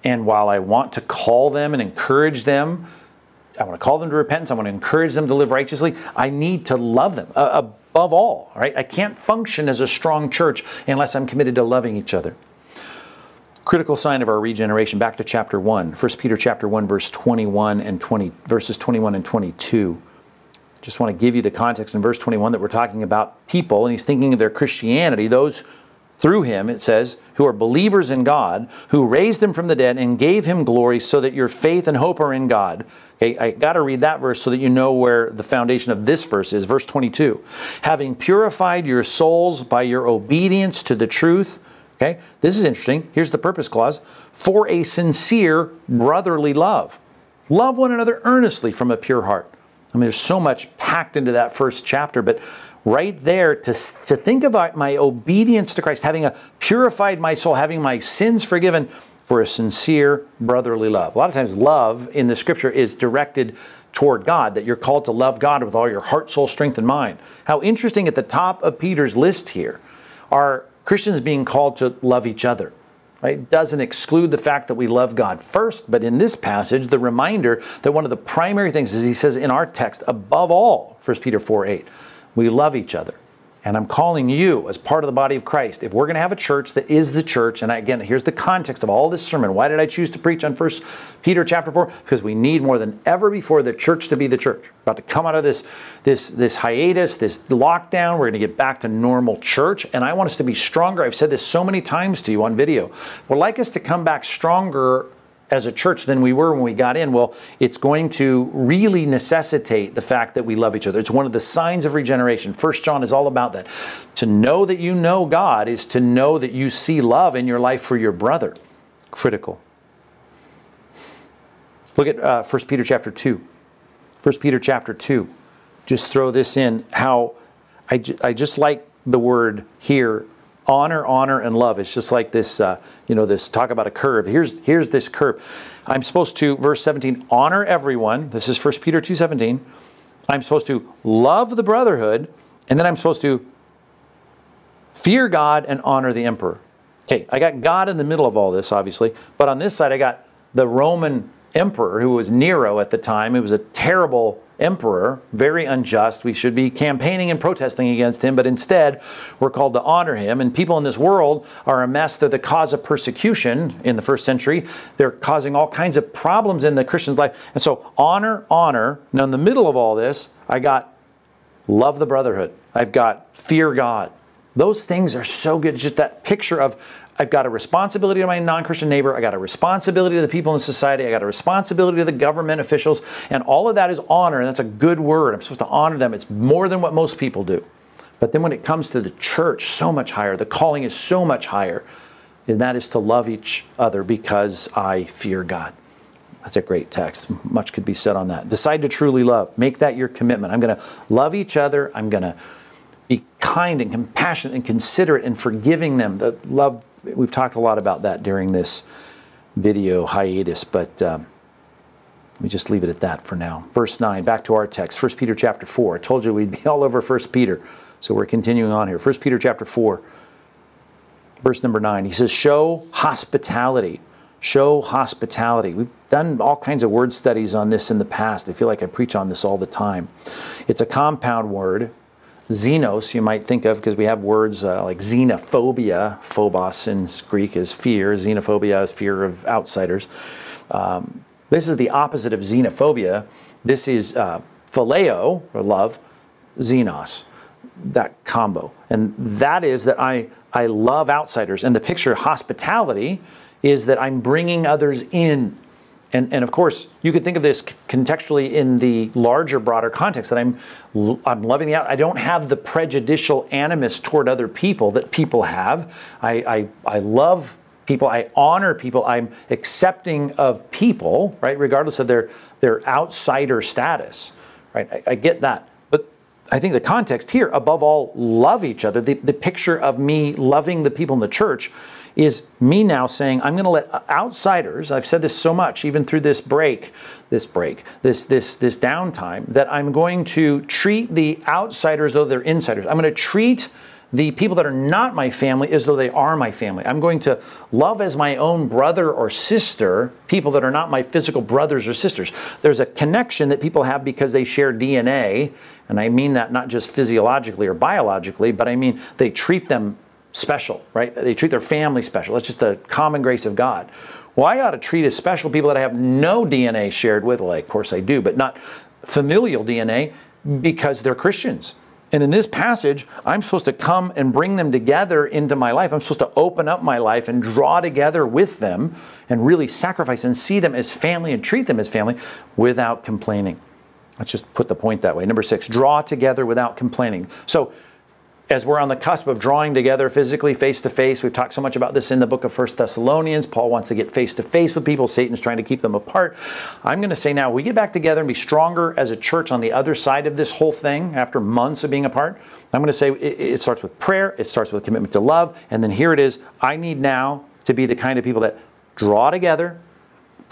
And while I want to call them and encourage them I want to call them to repentance. I want to encourage them to live righteously. I need to love them above all, right? I can't function as a strong church unless I'm committed to loving each other. Critical sign of our regeneration. Back to chapter 1. 1 Peter chapter 1 verse 21 and 20 verses 21 and 22. Just want to give you the context in verse 21 that we're talking about people and he's thinking of their Christianity, those through him, it says, who are believers in God, who raised him from the dead and gave him glory so that your faith and hope are in God. Okay, I got to read that verse so that you know where the foundation of this verse is. Verse 22. Having purified your souls by your obedience to the truth. Okay, this is interesting. Here's the purpose clause for a sincere brotherly love. Love one another earnestly from a pure heart. I mean, there's so much packed into that first chapter, but right there to, to think about uh, my obedience to Christ, having a purified my soul, having my sins forgiven for a sincere brotherly love. A lot of times, love in the scripture is directed toward God, that you're called to love God with all your heart, soul, strength, and mind. How interesting at the top of Peter's list here are Christians being called to love each other. Right? It doesn't exclude the fact that we love God first, but in this passage, the reminder that one of the primary things, is he says in our text, above all, 1 Peter 4 8, we love each other. And I'm calling you as part of the body of Christ. If we're going to have a church that is the church, and again, here's the context of all this sermon. Why did I choose to preach on First Peter chapter 4? Because we need more than ever before the church to be the church. We're about to come out of this, this, this hiatus, this lockdown. We're going to get back to normal church. And I want us to be stronger. I've said this so many times to you on video. Would like us to come back stronger as a church than we were when we got in, well, it's going to really necessitate the fact that we love each other. It's one of the signs of regeneration. First John is all about that. To know that you know God is to know that you see love in your life for your brother. Critical. Look at uh, 1 Peter chapter 2. 1 Peter chapter 2. Just throw this in how I, I just like the word here honor, honor, and love. It's just like this, uh, you know, this talk about a curve. Here's here's this curve. I'm supposed to, verse 17, honor everyone. This is 1 Peter 2.17. I'm supposed to love the brotherhood, and then I'm supposed to fear God and honor the emperor. Okay, I got God in the middle of all this, obviously, but on this side I got the Roman emperor who was Nero at the time. It was a terrible emperor, very unjust. We should be campaigning and protesting against him, but instead we're called to honor him. And people in this world are a mess. They're the cause of persecution in the first century. They're causing all kinds of problems in the Christian's life. And so, honor, honor. Now, in the middle of all this, I got love the brotherhood, I've got fear God. Those things are so good. Just that picture of I've got a responsibility to my non Christian neighbor. I got a responsibility to the people in society. I got a responsibility to the government officials. And all of that is honor. And that's a good word. I'm supposed to honor them. It's more than what most people do. But then when it comes to the church, so much higher. The calling is so much higher. And that is to love each other because I fear God. That's a great text. Much could be said on that. Decide to truly love. Make that your commitment. I'm going to love each other. I'm going to be kind and compassionate and considerate and forgiving them. The love we've talked a lot about that during this video hiatus, but um, let me just leave it at that for now. Verse 9, back to our text, 1 Peter chapter 4. I told you we'd be all over 1 Peter, so we're continuing on here. 1 Peter chapter 4, verse number 9. He says, Show hospitality. Show hospitality. We've done all kinds of word studies on this in the past. I feel like I preach on this all the time. It's a compound word Xenos, you might think of, because we have words uh, like xenophobia, phobos in Greek is fear, xenophobia is fear of outsiders. Um, this is the opposite of xenophobia. This is uh, phileo, or love, xenos, that combo. And that is that I, I love outsiders. And the picture hospitality is that I'm bringing others in and, and of course, you could think of this contextually in the larger, broader context that I'm, I'm loving the. I don't have the prejudicial animus toward other people that people have. I, I, I love people. I honor people. I'm accepting of people, right, regardless of their, their outsider status, right? I, I get that. But I think the context here, above all, love each other. The, the picture of me loving the people in the church is me now saying, I'm going to let uh, outsiders, I've said this so much, even through this break, this break, this, this, this downtime, that I'm going to treat the outsiders though they're insiders. I'm going to treat the people that are not my family as though they are my family. I'm going to love as my own brother or sister people that are not my physical brothers or sisters. There's a connection that people have because they share DNA, and I mean that not just physiologically or biologically, but I mean they treat them special, right? They treat their family special. That's just the common grace of God. Well, I ought to treat as special people that I have no DNA shared with. Well, of course I do, but not familial DNA because they're Christians. And in this passage, I'm supposed to come and bring them together into my life. I'm supposed to open up my life and draw together with them and really sacrifice and see them as family and treat them as family without complaining. Let's just put the point that way. Number six, draw together without complaining. So, as we're on the cusp of drawing together physically face to face we've talked so much about this in the book of First thessalonians. Paul wants to get face to face with people. Satan's trying to keep them apart. I'm going to say now we get back together and be stronger as a church on the other side of this whole thing after months of being apart. I'm going to say it, it starts with prayer it starts with commitment to love and then here it is. I need now to be the kind of people that draw together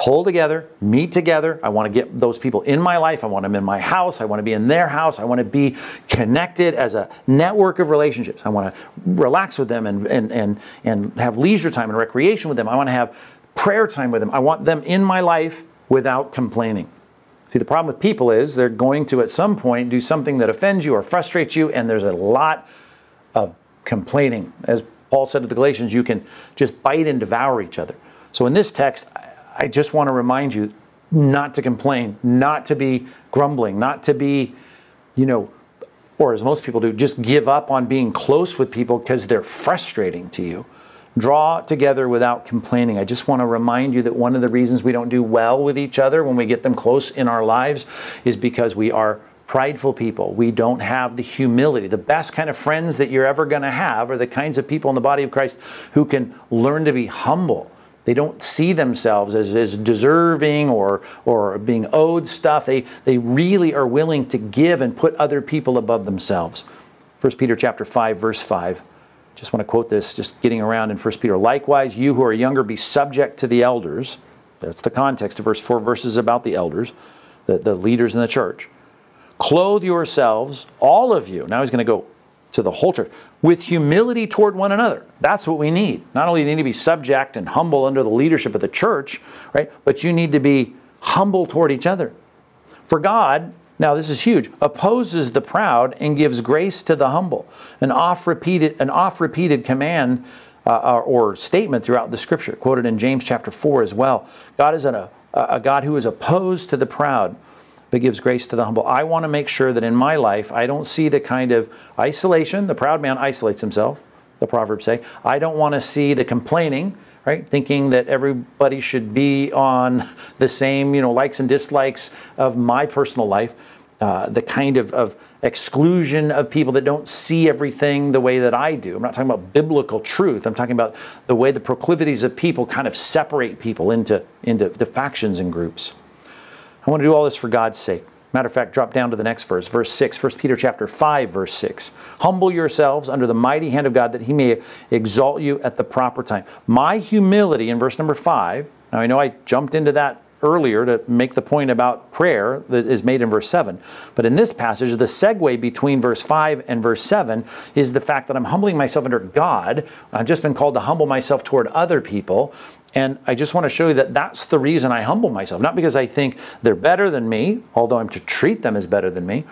pull together, meet together. I want to get those people in my life. I want them in my house. I want to be in their house. I want to be connected as a network of relationships. I want to relax with them and, and, and, and have leisure time and recreation with them. I want to have prayer time with them. I want them in my life without complaining. See, the problem with people is they're going to, at some point, do something that offends you or frustrates you, and there's a lot of complaining. As Paul said to the Galatians, you can just bite and devour each other. So in this text, I just want to remind you not to complain, not to be grumbling, not to be, you know, or as most people do, just give up on being close with people because they're frustrating to you. Draw together without complaining. I just want to remind you that one of the reasons we don't do well with each other when we get them close in our lives is because we are prideful people. We don't have the humility. The best kind of friends that you're ever going to have are the kinds of people in the body of Christ who can learn to be humble they don't see themselves as, as deserving or, or being owed stuff. They, they really are willing to give and put other people above themselves. 1 Peter chapter 5, verse 5. Just want to quote this, just getting around in 1 Peter. Likewise, you who are younger, be subject to the elders. That's the context of verse 4 verses about the elders, the, the leaders in the church. Clothe yourselves, all of you. Now he's going to go to the whole church with humility toward one another. That's what we need. Not only do you need to be subject and humble under the leadership of the church, right? But you need to be humble toward each other. For God now this is huge, opposes the proud and gives grace to the humble. An oft repeated, an oft repeated command uh, or statement throughout the scripture, quoted in James chapter 4 as well. God is a, a God who is opposed to the proud, but gives grace to the humble. I want to make sure that in my life, I don't see the kind of isolation. The proud man isolates himself, the Proverbs say. I don't want to see the complaining, right? Thinking that everybody should be on the same, you know, likes and dislikes of my personal life. Uh, the kind of, of exclusion of people that don't see everything the way that I do. I'm not talking about biblical truth. I'm talking about the way the proclivities of people kind of separate people into, into factions and groups. I want to do all this for God's sake. Matter of fact, drop down to the next verse, verse 6, 1 Peter chapter 5, verse 6. Humble yourselves under the mighty hand of God that he may exalt you at the proper time. My humility in verse number 5, now I know I jumped into that earlier to make the point about prayer that is made in verse 7. But in this passage, the segue between verse 5 and verse 7 is the fact that I'm humbling myself under God. I've just been called to humble myself toward other people. And I just want to show you that that's the reason I humble myself. Not because I think they're better than me, although I'm to treat them as better than me,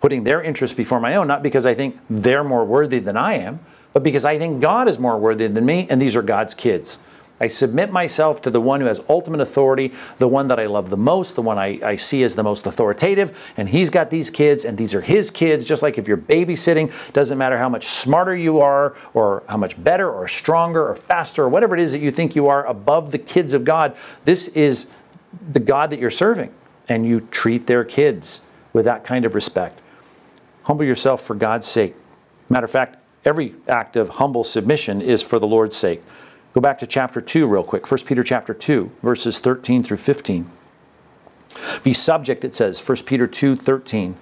putting their interests before my own, not because I think they're more worthy than I am, but because I think God is more worthy than me, and these are God's kids. I submit myself to the one who has ultimate authority, the one that I love the most, the one I, I, see as the most authoritative, and he's got these kids, and these are his kids, just like if you're babysitting, doesn't matter how much smarter you are, or how much better, or stronger, or faster, or whatever it is that you think you are above the kids of God. This is the God that you're serving, and you treat their kids with that kind of respect. Humble yourself for God's sake. Matter of fact, every act of humble submission is for the Lord's sake. Go back to chapter 2 real quick. 1 Peter chapter 2, verses 13 through 15. Be subject, it says, 1 Peter 2, 13.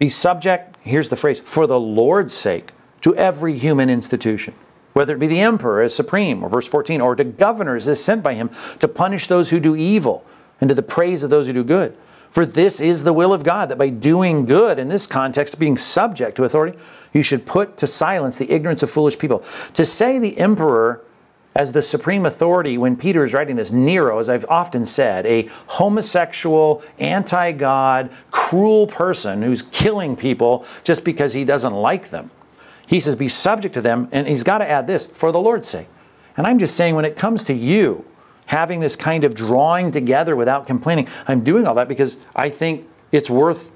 Be subject, here's the phrase, for the Lord's sake, to every human institution, whether it be the emperor as supreme, or verse 14, or to governors as sent by him to punish those who do evil, and to the praise of those who do good. For this is the will of God, that by doing good, in this context, being subject to authority, you should put to silence the ignorance of foolish people. To say the emperor as the supreme authority when Peter is writing this. Nero, as I've often said, a homosexual, anti God, cruel person who's killing people just because he doesn't like them. He says, Be subject to them, and he's got to add this for the Lord's sake. And I'm just saying, when it comes to you having this kind of drawing together without complaining, I'm doing all that because I think it's worth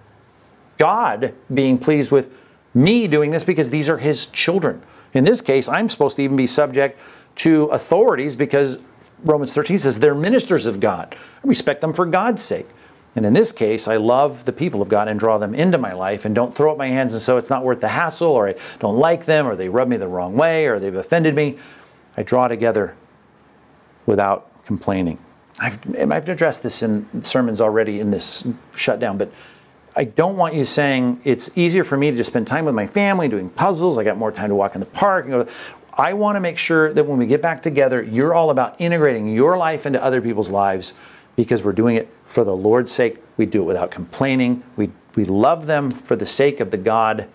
God being pleased with me doing this because these are his children. In this case, I'm supposed to even be subject to authorities because Romans 13 says they're ministers of God. I respect them for God's sake. And in this case, I love the people of God and draw them into my life and don't throw up my hands and so oh, it's not worth the hassle or I don't like them or they rub me the wrong way or they've offended me. I draw together without complaining. I've, I've addressed this in sermons already in this shutdown, but I don't want you saying it's easier for me to just spend time with my family doing puzzles. I got more time to walk in the park. I want to make sure that when we get back together, you're all about integrating your life into other people's lives because we're doing it for the Lord's sake. We do it without complaining. We, we love them for the sake of the God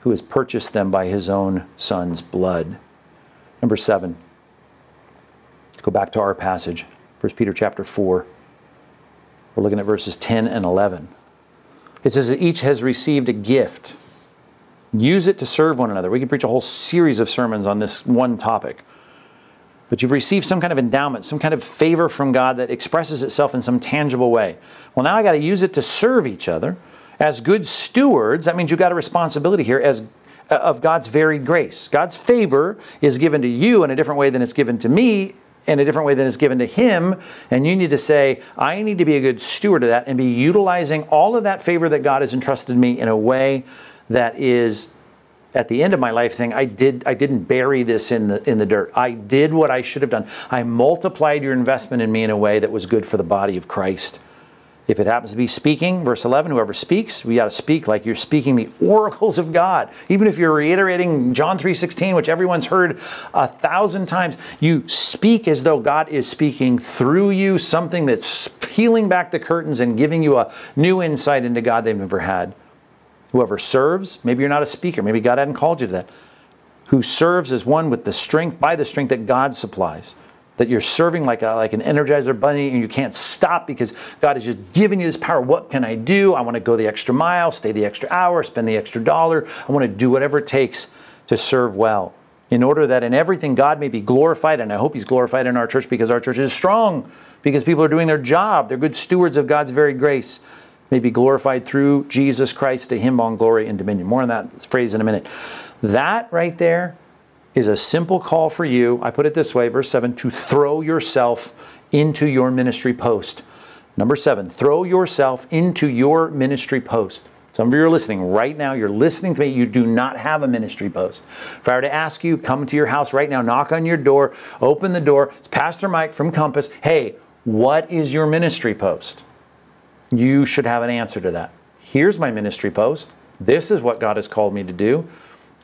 who has purchased them by his own son's blood. Number seven, go back to our passage, 1 Peter chapter 4. We're looking at verses 10 and 11. It says that each has received a gift Use it to serve one another. We could preach a whole series of sermons on this one topic. But you've received some kind of endowment, some kind of favor from God that expresses itself in some tangible way. Well, now I got to use it to serve each other. As good stewards, that means you've got a responsibility here as uh, of God's varied grace. God's favor is given to you in a different way than it's given to me, in a different way than it's given to him. And you need to say, I need to be a good steward of that and be utilizing all of that favor that God has entrusted me in a way that is at the end of my life saying I did I didn't bury this in the in the dirt. I did what I should have done. I multiplied your investment in me in a way that was good for the body of Christ. If it happens to be speaking, verse 11, whoever speaks, we got to speak like you're speaking the oracles of God. Even if you're reiterating John 3:16, which everyone's heard a thousand times, you speak as though God is speaking through you, something that's peeling back the curtains and giving you a new insight into God they've never had. Whoever serves, maybe you're not a speaker, maybe God hadn't called you to that, who serves as one with the strength, by the strength that God supplies. that you're serving like a, like an energizer bunny and you can't stop because God has just given you this power. What can I do? I want to go the extra mile, stay the extra hour, spend the extra dollar. I want to do whatever it takes to serve well in order that in everything God may be glorified. And I hope He's glorified in our church because our church is strong, because people are doing their job. They're good stewards of God's very grace. May be glorified through Jesus Christ. To Him on glory and dominion. More on that phrase in a minute. That right there is a simple call for you. I put it this way, verse 7 to throw yourself into your ministry post. Number seven, throw yourself into your ministry post. Some of you are listening right now. You're listening to me. You do not have a ministry post. If I were to ask you, come to your house right now, knock on your door, open the door. It's Pastor Mike from Compass. Hey, what is your ministry post? You should have an answer to that. Here's my ministry post. This is what God has called me to do.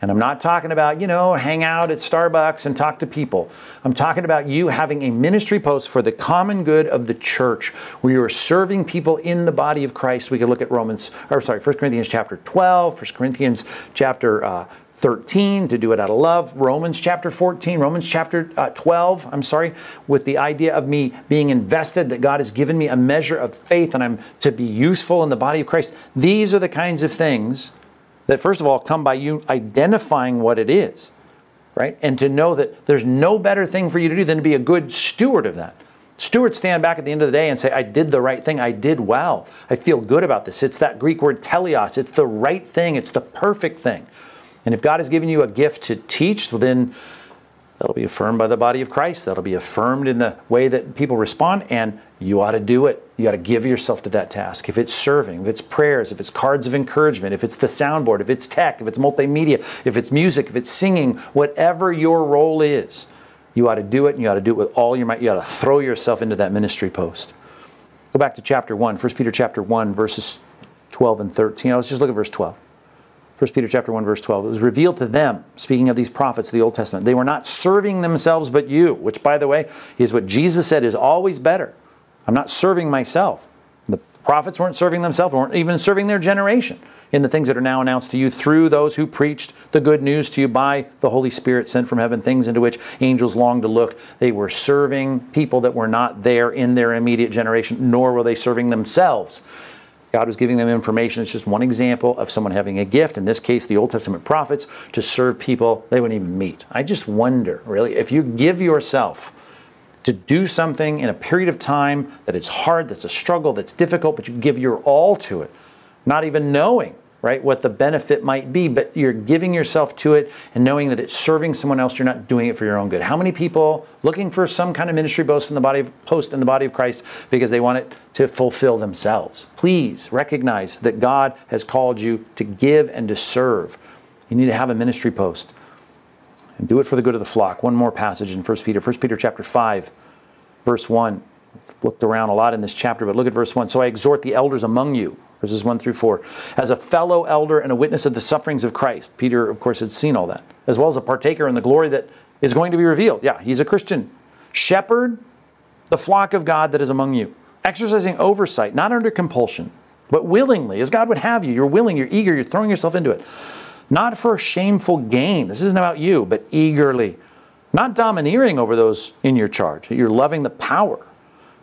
And I'm not talking about, you know, hang out at Starbucks and talk to people. I'm talking about you having a ministry post for the common good of the church where you are serving people in the body of Christ. We could look at Romans, or sorry, 1 Corinthians chapter 12, 1 Corinthians chapter uh, 13 to do it out of love, Romans chapter 14, Romans chapter uh, 12, I'm sorry, with the idea of me being invested, that God has given me a measure of faith and I'm to be useful in the body of Christ. These are the kinds of things that first of all come by you identifying what it is, right? And to know that there's no better thing for you to do than to be a good steward of that. Stewards stand back at the end of the day and say, I did the right thing. I did well. I feel good about this. It's that Greek word teleos. It's the right thing. It's the perfect thing. And if God has given you a gift to teach, well, then That'll be affirmed by the body of Christ. That'll be affirmed in the way that people respond, and you ought to do it. You ought to give yourself to that task. If it's serving, if it's prayers, if it's cards of encouragement, if it's the soundboard, if it's tech, if it's multimedia, if it's music, if it's singing, whatever your role is, you ought to do it, and you ought to do it with all your might. You ought to throw yourself into that ministry post. Go back to chapter 1, 1 Peter chapter 1, verses 12 and 13. Let's just look at verse 12. 1 Peter chapter 1 verse 12. It was revealed to them, speaking of these prophets of the Old Testament. They were not serving themselves but you, which by the way is what Jesus said is always better. I'm not serving myself. The prophets weren't serving themselves, weren't even serving their generation in the things that are now announced to you through those who preached the good news to you by the Holy Spirit sent from heaven, things into which angels long to look. They were serving people that were not there in their immediate generation, nor were they serving themselves God was giving them information. It's just one example of someone having a gift, in this case, the Old Testament prophets, to serve people they wouldn't even meet. I just wonder, really, if you give yourself to do something in a period of time that it's hard, that's a struggle, that's difficult, but you give your all to it, not even knowing right? What the benefit might be, but you're giving yourself to it and knowing that it's serving someone else. You're not doing it for your own good. How many people looking for some kind of ministry post in the body of, post in the body of Christ because they want it to fulfill themselves? Please recognize that God has called you to give and to serve. You need to have a ministry post and do it for the good of the flock. One more passage in 1 Peter, 1 Peter chapter 5, verse 1 looked around a lot in this chapter, but look at verse 1. So I exhort the elders among you, verses 1 through 4, as a fellow elder and a witness of the sufferings of Christ. Peter, of course, had seen all that, as well as a partaker in the glory that is going to be revealed. Yeah, he's a Christian. Shepherd the flock of God that is among you, exercising oversight, not under compulsion, but willingly, as God would have you. You're willing, you're eager, you're throwing yourself into it. Not for shameful gain. This isn't about you, but eagerly. Not domineering over those in your charge. You're loving the power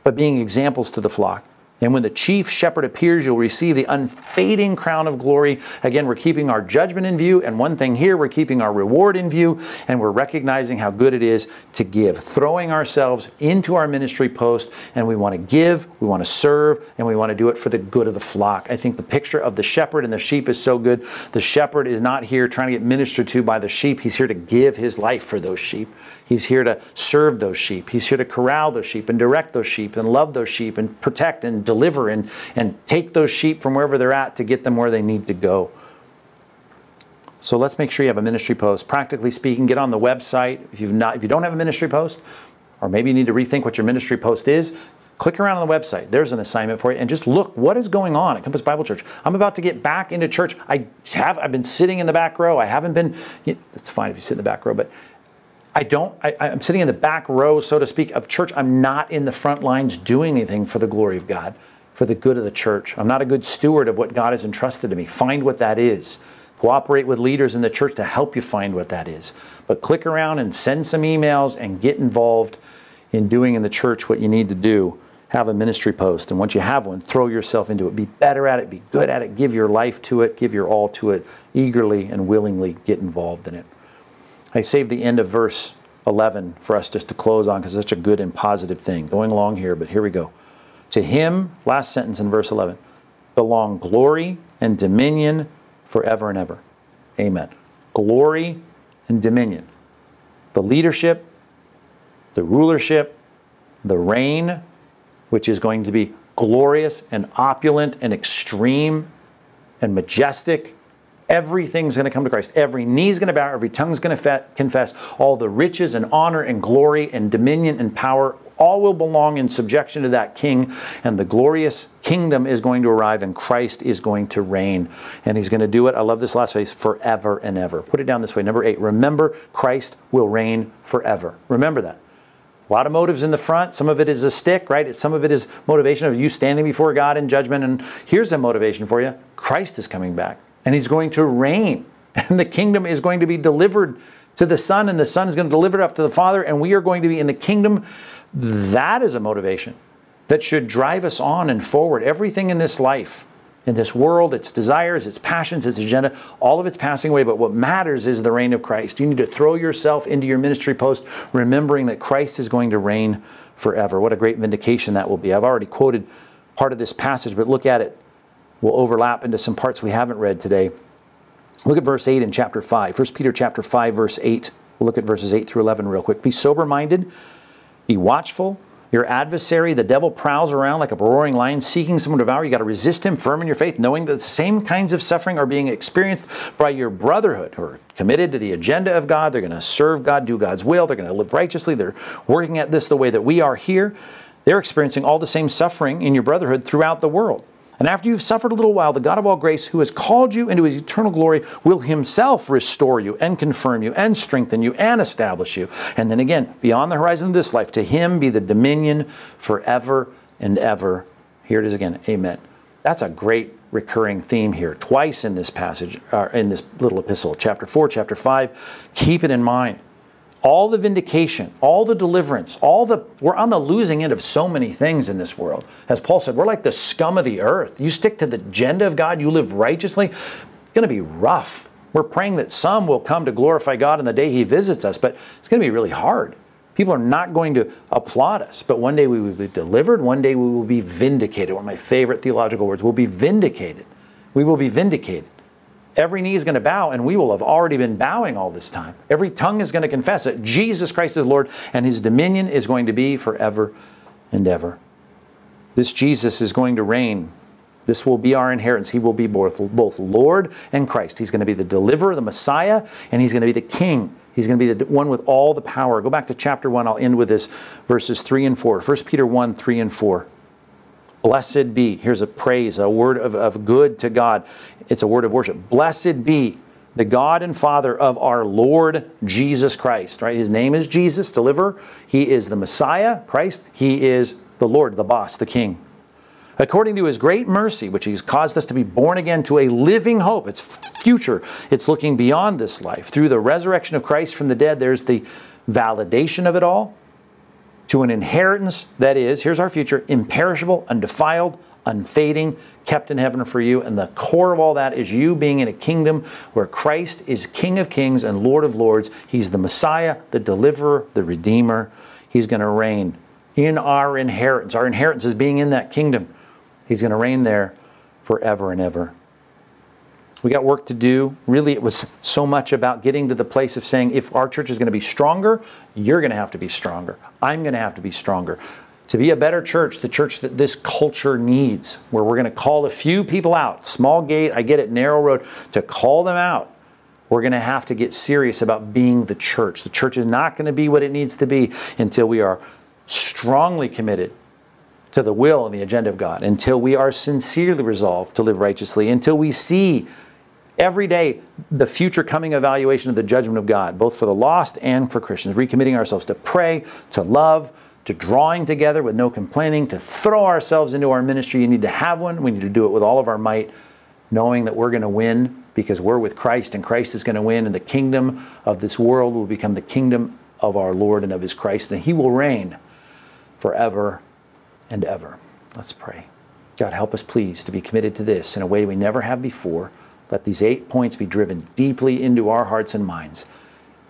but being examples to the flock. And when the chief shepherd appears, you'll receive the unfading crown of glory. Again, we're keeping our judgment in view. And one thing here, we're keeping our reward in view. And we're recognizing how good it is to give, throwing ourselves into our ministry post. And we want to give, we want to serve, and we want to do it for the good of the flock. I think the picture of the shepherd and the sheep is so good. The shepherd is not here trying to get ministered to by the sheep, he's here to give his life for those sheep. He's here to serve those sheep. He's here to corral those sheep and direct those sheep and love those sheep and protect and deliver and, and take those sheep from wherever they're at to get them where they need to go. So let's make sure you have a ministry post. Practically speaking, get on the website. If you've not, if you don't have a ministry post, or maybe you need to rethink what your ministry post is, click around on the website. There's an assignment for you, and just look what is going on at Compass Bible Church. I'm about to get back into church. I have I've been sitting in the back row. I haven't been. It's fine if you sit in the back row, but I don't, I, am sitting in the back row, so to speak, of church. I'm not in the front lines doing anything for the glory of God, for the good of the church. I'm not a good steward of what God has entrusted to me. Find what that is. Cooperate with leaders in the church to help you find what that is. But click around and send some emails and get involved in doing in the church what you need to do, have a ministry post. And once you have one, throw yourself into it. Be better at it, be good at it, give your life to it, give your all to it, eagerly and willingly get involved in it. I saved the end of verse 11 for us just to close on because it's such a good and positive thing. Going along here, but here we go. To him, last sentence in verse 11, belong glory and dominion forever and ever. Amen. Glory and dominion. The leadership, the rulership, the reign, which is going to be glorious and opulent and extreme and majestic. Everything's going to come to Christ. Every knee's going to bow, every tongue's going to confess. All the riches and honor and glory and dominion and power all will belong in subjection to that king, and the glorious kingdom is going to arrive, and Christ is going to reign. And he's going to do it, I love this last phrase, forever and ever. Put it down this way. Number eight, remember Christ will reign forever. Remember that. A lot of motives in the front. Some of it is a stick, right? Some of it is motivation of you standing before God in judgment. And here's a motivation for you Christ is coming back, and he's going to reign, and the kingdom is going to be delivered to the Son, and the Son is going to deliver it up to the Father, and we are going to be in the kingdom. That is a motivation that should drive us on and forward. Everything in this life in this world, its desires, its passions, its agenda, all of it's passing away. But what matters is the reign of Christ. You need to throw yourself into your ministry post, remembering that Christ is going to reign forever. What a great vindication that will be. I've already quoted part of this passage, but look at it. We'll overlap into some parts we haven't read today. Look at verse 8 in chapter 5. 1 Peter chapter 5, verse 8. We'll look at verses 8 through 11 real quick. Be sober minded, be watchful. Your adversary, the devil, prowls around like a roaring lion seeking someone to devour. You got to resist him firm in your faith, knowing that the same kinds of suffering are being experienced by your brotherhood who are committed to the agenda of God. They're going to serve God, do God's will. They're going to live righteously. They're working at this the way that we are here. They're experiencing all the same suffering in your brotherhood throughout the world. And after you've suffered a little while, the God of all grace, who has called you into his eternal glory, will himself restore you and confirm you and strengthen you and establish you. And then again, beyond the horizon of this life, to him be the dominion forever and ever. Here it is again. Amen. That's a great recurring theme here, twice in this passage, uh, in this little epistle, chapter 4, chapter 5. Keep it in mind all the vindication, all the deliverance, all the we're on the losing end of so many things in this world. As Paul said, we're like the scum of the earth. You stick to the agenda of God, you live righteously, it's going to be rough. We're praying that some will come to glorify God on the day he visits us, but it's going to be really hard. People are not going to applaud us, but one day we will be delivered, one day we will be vindicated. One of my favorite theological words, we'll be vindicated. We will be vindicated. Every knee is going to bow, and we will have already been bowing all this time. Every tongue is going to confess that Jesus Christ is Lord, and his dominion is going to be forever and ever. This Jesus is going to reign. This will be our inheritance. He will be both, both Lord and Christ. He's going to be the deliverer, the Messiah, and he's going to be the King. He's going to be the one with all the power. Go back to chapter 1. I'll end with this verses 3 and 4. 1 Peter 1 3 and 4. Blessed be. Here's a praise, a word of, of good to God. It's a word of worship. Blessed be the God and Father of our Lord Jesus Christ, right? His name is Jesus, deliverer. He is the Messiah, Christ. He is the Lord, the boss, the King. According to his great mercy, which he's caused us to be born again to a living hope. It's future. It's looking beyond this life. Through the resurrection of Christ from the dead, there's the validation of it all to an inheritance that is, here's our future, imperishable, undefiled, unfading, kept in heaven for you. And the core of all that is you being in a kingdom where Christ is King of kings and Lord of lords. He's the Messiah, the deliverer, the Redeemer. He's going to reign in our inheritance. Our inheritance is being in that kingdom. He's going to reign there forever and ever. We got work to do. Really, it was so much about getting to the place of saying, if our church is going to be stronger, you're going to have to be stronger. I'm going to have to be stronger. To be a better church, the church that this culture needs, where we're going to call a few people out, small gate, I get it, narrow road, to call them out, we're going to have to get serious about being the church. The church is not going to be what it needs to be until we are strongly committed to the will and the agenda of God, until we are sincerely resolved to live righteously, until we see every day the future coming evaluation of the judgment of God, both for the lost and for Christians, recommitting ourselves to pray, to love, to drawing together with no complaining, to throw ourselves into our ministry. You need to have one. We need to do it with all of our might, knowing that we're going to win because we're with Christ and Christ is going to win, and the kingdom of this world will become the kingdom of our Lord and of his Christ, and he will reign forever and ever. Let's pray. God, help us, please, to be committed to this in a way we never have before. Let these eight points be driven deeply into our hearts and minds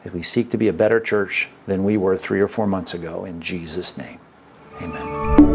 as we seek to be a better church than we were three or four months ago. In Jesus' name, amen.